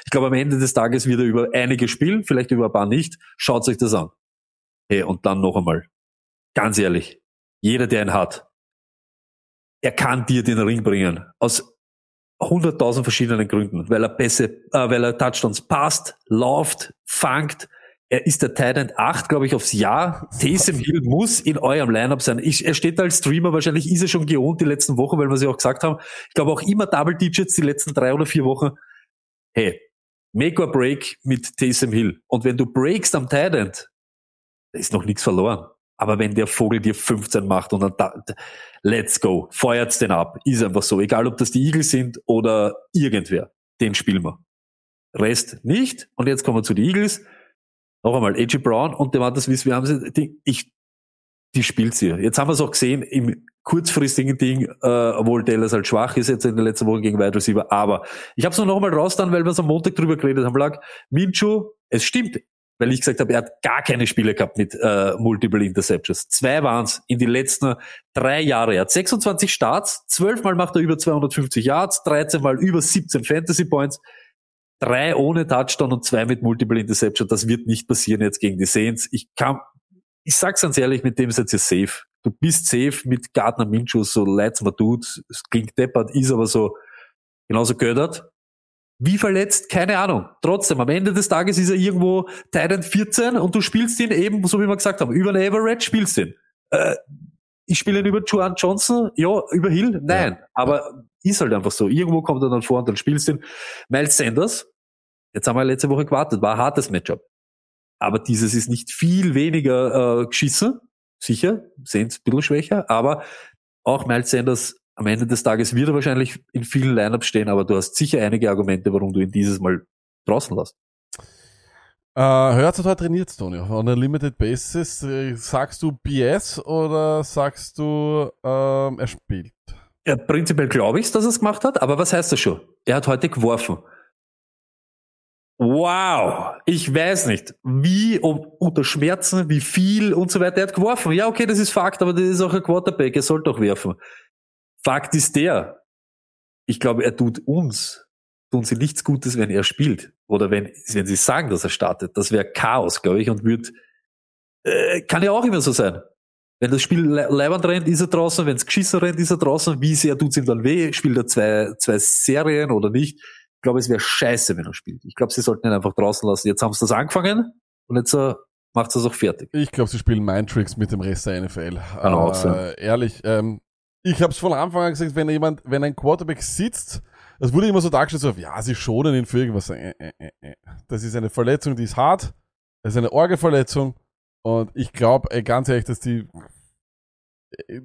Ich glaube, am Ende des Tages wird er über einige spielen, vielleicht über ein paar nicht. Schaut euch das an. Hey, und dann noch einmal. Ganz ehrlich, jeder, der ihn hat, er kann dir den Ring bringen. Aus 100.000 verschiedenen Gründen. Weil er Pässe, äh, weil er Touchdowns passt, läuft, fangt, er ist der Titan 8, glaube ich, aufs Jahr. Taysom Hill muss in eurem Lineup sein. Ich, er steht da als Streamer, wahrscheinlich ist er schon gewohnt die letzten Wochen, weil wir es ja auch gesagt haben. Ich glaube auch immer Double Digits die letzten drei oder vier Wochen. Hey, make or break mit Taysom Hill. Und wenn du breakst am Titan, da ist noch nichts verloren. Aber wenn der Vogel dir 15 macht und dann da, let's go, feuert's den ab. Ist einfach so. Egal, ob das die Eagles sind oder irgendwer. Den spielen wir. Rest nicht. Und jetzt kommen wir zu den Eagles. Noch einmal, AJ Brown und Devonta Smith, wir haben sie, die, ich, die spielt sie. Jetzt haben wir es auch gesehen im kurzfristigen Ding, äh, obwohl Dallas halt schwach ist jetzt in den letzten Wochen gegen Wide Receiver. Aber ich habe es noch einmal raus dann, weil wir es am Montag drüber geredet haben, lag Minshew, es stimmt, weil ich gesagt habe, er hat gar keine Spiele gehabt mit äh, Multiple Interceptions. Zwei waren es in die letzten drei Jahre. Er hat 26 Starts, 12 Mal macht er über 250 Yards, 13 Mal über 17 Fantasy Points drei ohne Touchdown und zwei mit Multiple Interception. Das wird nicht passieren jetzt gegen die Saints. Ich kann, ich sag's ganz ehrlich, mit dem seid ihr safe. Du bist safe mit Gardner Minshew, so leid's mir tut. Es klingt deppert, ist aber so genauso göttert. Wie verletzt? Keine Ahnung. Trotzdem, am Ende des Tages ist er irgendwo Titan 14 und du spielst ihn eben, so wie wir gesagt haben, über eine Average spielst ihn. Äh, ich spiele ihn über Juan Johnson, ja, über Hill, nein. Aber ist halt einfach so. Irgendwo kommt er dann vor und dann spielst du ihn. Miles Sanders, jetzt haben wir letzte Woche gewartet, war ein hartes Matchup. Aber dieses ist nicht viel weniger äh, geschissen, sicher, sehen es ein bisschen schwächer, aber auch Miles Sanders am Ende des Tages wird er wahrscheinlich in vielen Lineups stehen, aber du hast sicher einige Argumente, warum du ihn dieses Mal draußen lässt. Äh, hört hat trainiert, Tony, auf einer Limited Basis. Äh, Sagst du BS oder sagst du, ähm, er spielt? Ja, prinzipiell glaube ich, dass er es gemacht hat, aber was heißt das schon? Er hat heute geworfen. Wow, ich weiß nicht, wie, ob unter Schmerzen, wie viel und so weiter. Er hat geworfen. Ja, okay, das ist Fakt, aber das ist auch ein Quarterback, er soll doch werfen. Fakt ist der, ich glaube, er tut uns, tun sie nichts Gutes, wenn er spielt. Oder wenn, wenn sie sagen, dass er startet. Das wäre Chaos, glaube ich, und wird, äh, kann ja auch immer so sein. Wenn das Spiel le- leibend rennt, ist er draußen. Wenn es geschissen rennt, ist er draußen. Wie sehr tut's ihm dann weh? Spielt er zwei, zwei Serien oder nicht? Ich glaube, es wäre scheiße, wenn er spielt. Ich glaube, sie sollten ihn einfach draußen lassen. Jetzt haben sie das angefangen und jetzt äh, macht es auch fertig. Ich glaube, sie spielen Mindtricks mit dem Rest der NFL. Kann auch äh, sein. Ehrlich, ähm, ich habe es von Anfang an gesagt, wenn jemand, wenn ein Quarterback sitzt, das wurde immer so dargestellt, so, ja, sie schonen ihn für irgendwas. Äh, äh, äh. Das ist eine Verletzung, die ist hart. Das ist eine Orgelverletzung. Und ich glaube, ganz ehrlich, dass die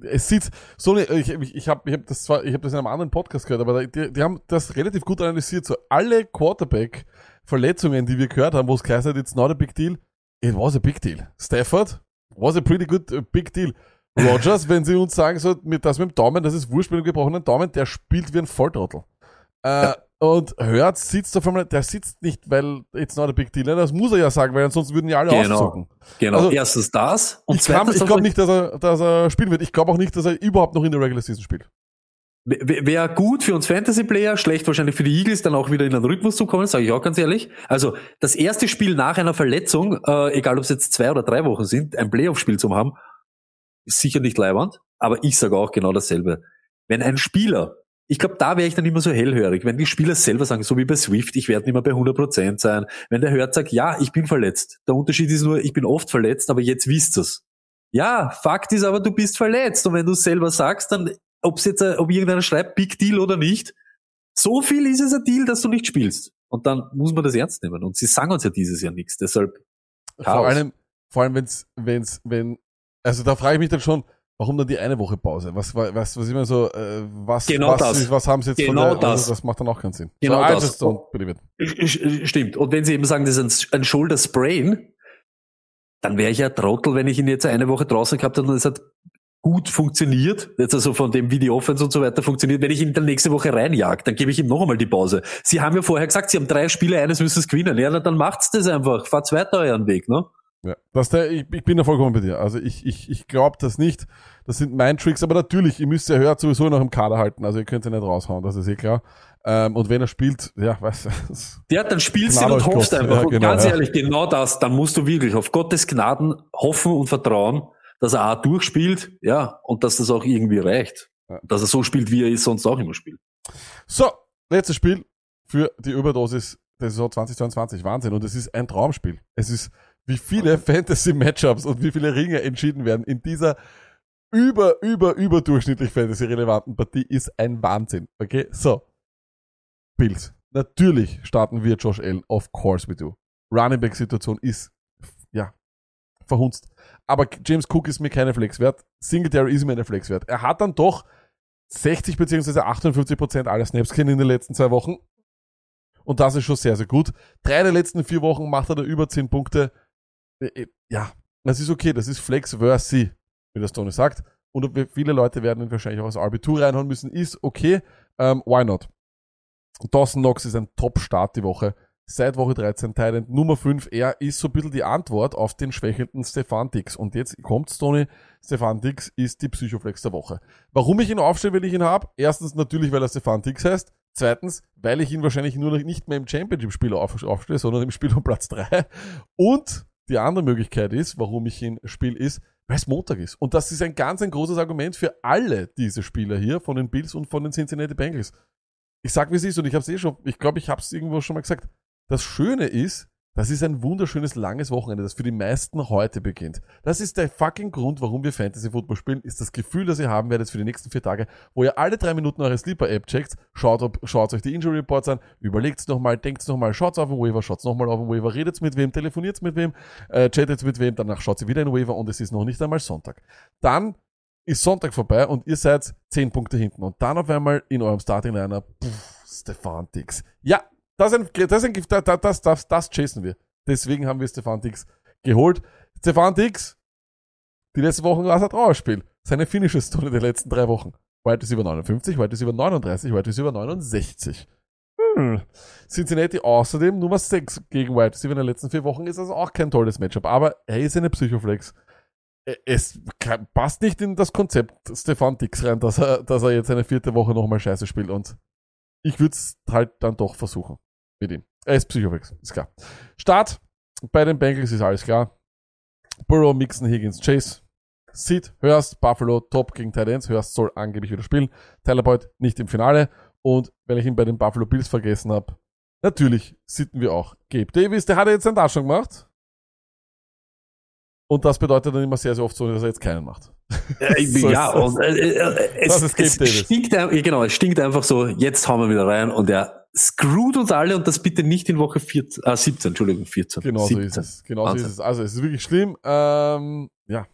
es sieht so ich, ich, ich habe ich hab das zwar, ich habe das in einem anderen Podcast gehört, aber die, die haben das relativ gut analysiert. So alle Quarterback-Verletzungen, die wir gehört haben, wo es geheißen hat, it's not a big deal, it was a big deal. Stafford was a pretty good uh, big deal. Rogers, wenn sie uns sagen, so mit das mit dem Daumen, das ist wurscht mit dem gebrochenen Daumen, der spielt wie ein Volltrottel. Äh, Und Hurt sitzt auf einmal, der sitzt nicht, weil it's not a big deal. Ne? Das muss er ja sagen, weil ansonsten würden ja alle Genau. auszucken. Genau, Also, erstens das und ich zweitens, ich glaube nicht, dass er, dass er spielen wird. Ich glaube auch nicht, dass er überhaupt noch in der Regular Season spielt. Wäre gut für uns Fantasy-Player, schlecht wahrscheinlich für die Eagles, dann auch wieder in den Rhythmus zu kommen, sage ich auch ganz ehrlich. Also das erste Spiel nach einer Verletzung, äh, egal ob es jetzt zwei oder drei Wochen sind, ein Playoff-Spiel zu haben, ist sicher nicht leiwand, aber ich sage auch genau dasselbe. Wenn ein Spieler, ich glaube, da wäre ich dann immer so hellhörig, wenn die Spieler selber sagen, so wie bei Swift, ich werde nicht mehr bei 100% sein. Wenn der hört, sagt, ja, ich bin verletzt. Der Unterschied ist nur, ich bin oft verletzt, aber jetzt wisst ihr's. Ja, Fakt ist aber, du bist verletzt. Und wenn du selber sagst, dann ob jetzt, äh, ob irgendeiner schreibt, Big Deal oder nicht, so viel ist es ein Deal, dass du nicht spielst. Und dann muss man das ernst nehmen. Und sie sagen uns ja dieses Jahr nichts. Deshalb, Vor Chaos. allem, vor allem, wenn's, wenn's, wenn, also da frage ich mich dann schon, warum dann die eine Woche Pause? Was, was, was immer so, äh, was, Genau was, das. was haben sie jetzt Genau von der, das. Also das macht dann auch keinen Sinn. Genau so, das. don't believe it. Stimmt. Und wenn sie eben sagen, das ist ein, ein Shoulder Sprain, dann wäre ich ja Trottel, wenn ich ihn jetzt eine Woche draußen gehabt hätte und es hat gut funktioniert, jetzt also von dem wie die Offense und so weiter funktioniert, wenn ich ihn dann nächste Woche reinjag, dann gebe ich ihm noch einmal die Pause. Sie haben ja vorher gesagt, sie haben drei Spiele, eines müssen es gewinnen. Ja, dann macht's das einfach. Fahrt weiter euren Weg, ne? Ja, dass der, ich, ich bin da vollkommen bei dir. Also ich, ich, ich glaube das nicht. Das sind Mind-Tricks, aber natürlich, ihr müsst ja Hört sowieso noch im Kader halten. Also ihr könnt ihn nicht raushauen, das ist eh klar. Ähm, und wenn er spielt, ja, was, Ja, dann spielst du und hoffst einfach. Ja, genau, ganz ja. ehrlich, genau das, dann musst du wirklich auf Gottes Gnaden hoffen und vertrauen, dass er A durchspielt, ja, und dass das auch irgendwie reicht. Ja. Dass er so spielt, wie er es sonst auch immer spielt. So, letztes Spiel für die Überdosis der Saison 2022. Wahnsinn. Und es ist ein Traumspiel. Es ist, wie viele Fantasy-Matchups und wie viele Ringe entschieden werden in dieser über, über, überdurchschnittlich Fantasy-relevanten Partie ist ein Wahnsinn. Okay? So. Bills. Natürlich starten wir Josh Allen. Of course we do. Running Back-Situation ist, ja, verhunzt. Aber James Cook ist mir keine Flex wert. Singletary ist mir eine Flex wert. Er hat dann doch 60 beziehungsweise 58 Prozent aller Snaps in den letzten zwei Wochen. Und das ist schon sehr, sehr gut. Drei der letzten vier Wochen macht er da über 10 Punkte. Äh, äh, Ja, das ist okay. Das ist Flex Versi, wie das Tony sagt. Und viele Leute werden ihn wahrscheinlich auch als RB2 reinhauen müssen. Ist okay. Ähm, why not? Dawson Knox ist ein Top-Start die Woche. Seit Woche 13 Thailand Nummer 5. Er ist so ein bisschen die Antwort auf den schwächelnden Stefan Dix. Und jetzt kommt's, Tony. Stefan Dix ist die Psychoflex der Woche. Warum ich ihn aufstelle, wenn ich ihn habe? Erstens natürlich, weil er Stefan Dix heißt. Zweitens, weil ich ihn wahrscheinlich nur noch nicht mehr im Championship-Spiel auf, aufstelle, sondern im Spiel um Platz 3. Und die andere Möglichkeit ist, warum ich ihn spiele, ist, weil es Montag ist. Und das ist ein ganz ein großes Argument für alle diese Spieler hier, von den Bills und von den Cincinnati Bengals. Ich sag, wie es ist, und ich habe es eh schon, ich glaube, ich habe es irgendwo schon mal gesagt. Das Schöne ist, das ist ein wunderschönes langes Wochenende, das für die meisten heute beginnt. Das ist der fucking Grund, warum wir Fantasy Football spielen, ist das Gefühl, das ihr haben werdet für die nächsten vier Tage, wo ihr alle drei Minuten eure Sleeper-App checkt, schaut, ob, schaut euch die Injury Reports an, überlegt's nochmal, denkt's nochmal, schaut's auf den Waiver, schaut's nochmal auf den Waiver, redet's mit wem, telefoniert's mit wem, äh, chattet's mit wem, danach schaut sie wieder in den Waiver und es ist noch nicht einmal Sonntag. Dann ist Sonntag vorbei und ihr seid zehn Punkte hinten und dann auf einmal in eurem Starting Liner, pff, Stefan Dix. Ja, das ist ein, das ist ein, das, das, das, das chasen wir. Deswegen haben wir Stefan Dix geholt. Stefan Dix, die letzten Wochen war es ein Trauerspiel. Seine tun in den letzten drei Wochen. Wide Receiver 59, Wide Receiver 39, Wide Receiver 69. Hm. Cincinnati außerdem Nummer 6 gegen Wide Receiver in den letzten vier Wochen ist also auch kein tolles Matchup. Aber er ist eine Psychoflex. Es passt nicht in das Konzept Stefan Dix rein, dass er, dass er jetzt eine vierte Woche nochmal scheiße spielt. Und ich würde es halt dann doch versuchen mit ihm. Er ist Psychoflex, ist klar. Start bei den Bengals ist alles klar. Burrow, Mixon, Higgins, Chase. Sid, Hurst, Buffalo, Top gegen Titans. Hurst soll angeblich wieder spielen. Tyler Boyd nicht im Finale. Und weil ich ihn bei den Buffalo Bills vergessen habe, natürlich sitten wir auch Gabe Davis. Der hat ja jetzt einen Touchdown gemacht. Und das bedeutet dann immer sehr, sehr oft so, dass er jetzt keinen macht. Äh, So ja, und, äh, äh, es, Das ist Gabe es Davis. stinkt, genau, es stinkt einfach so, jetzt hauen wir wieder rein und er screwt uns alle und das bitte nicht in Woche 14, äh, 17, Entschuldigung, 14. Genau so 17. ist es. Genau so ist Wahnsinn. es. Also es ist wirklich schlimm. Ähm, ja.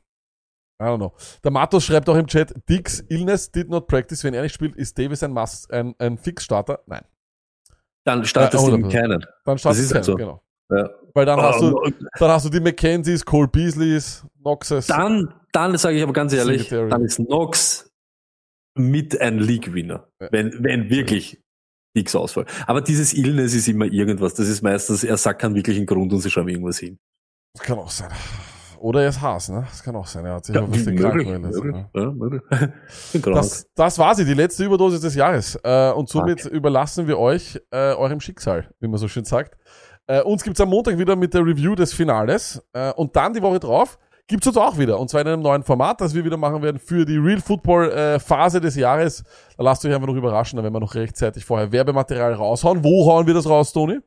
I don't know. Der Matos schreibt auch im Chat, Dix Illness did not practice. Wenn er nicht spielt, ist Davis ein Must, ein, ein Fix-Starter? Nein. Dann startest Äh, du eben 100%. keinen. Dann startet ist keiner, halt so. genau. Ja. Weil dann hast du, Ähm, dann hast du die Mackenzies, Cole Beasleys, Knoxes. Dann, dann sage ich aber ganz ehrlich, Singletary. dann ist Knox mit ein League-Winner. Ja. Wenn, wenn wirklich ausfällt. Aber dieses Illness ist immer irgendwas. Das ist meistens, er sagt keinen wirklichen Grund und sie schreiben irgendwas hin. Das kann auch sein. Oder er ist Haas, ne? Das kann auch sein. Er hat sich Ja, was den möglich, lassen, möglich, ne? ja, möglich. Krank. Das, das war sie, die letzte Überdosis des Jahres. Äh, und somit Fuck. überlassen wir euch äh, eurem Schicksal, wie man so schön sagt. Äh, uns gibt's am Montag wieder mit der Review des Finales. Äh, und dann die Woche drauf gibt's uns auch wieder. Und zwar in einem neuen Format, das wir wieder machen werden für die Real Football äh, Phase des Jahres. Da lasst euch einfach noch überraschen, da werden wir noch rechtzeitig vorher Werbematerial raushauen. Wo hauen wir das raus, Toni?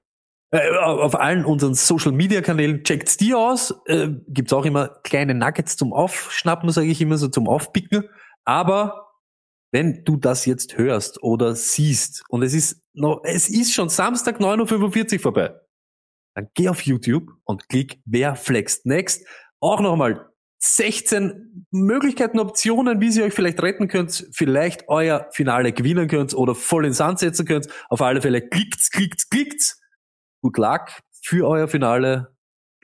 Äh, auf allen unseren Social Media Kanälen checkt's die aus. Äh, gibt's auch immer kleine Nuggets zum Aufschnappen, sage ich immer so zum Aufpicken. Aber wenn du das jetzt hörst oder siehst und es ist noch, es ist schon Samstag 9.45 Uhr vorbei, dann geh auf YouTube und klick Wer flext next. Auch nochmal 16 Möglichkeiten, Optionen, wie sie euch vielleicht retten könnt, vielleicht euer Finale gewinnen könnt oder voll ins Sand setzen könnt. Auf alle Fälle klickt's, klickt's, klickt's. Good luck für euer Finale.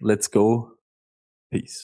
Let's go. Peace.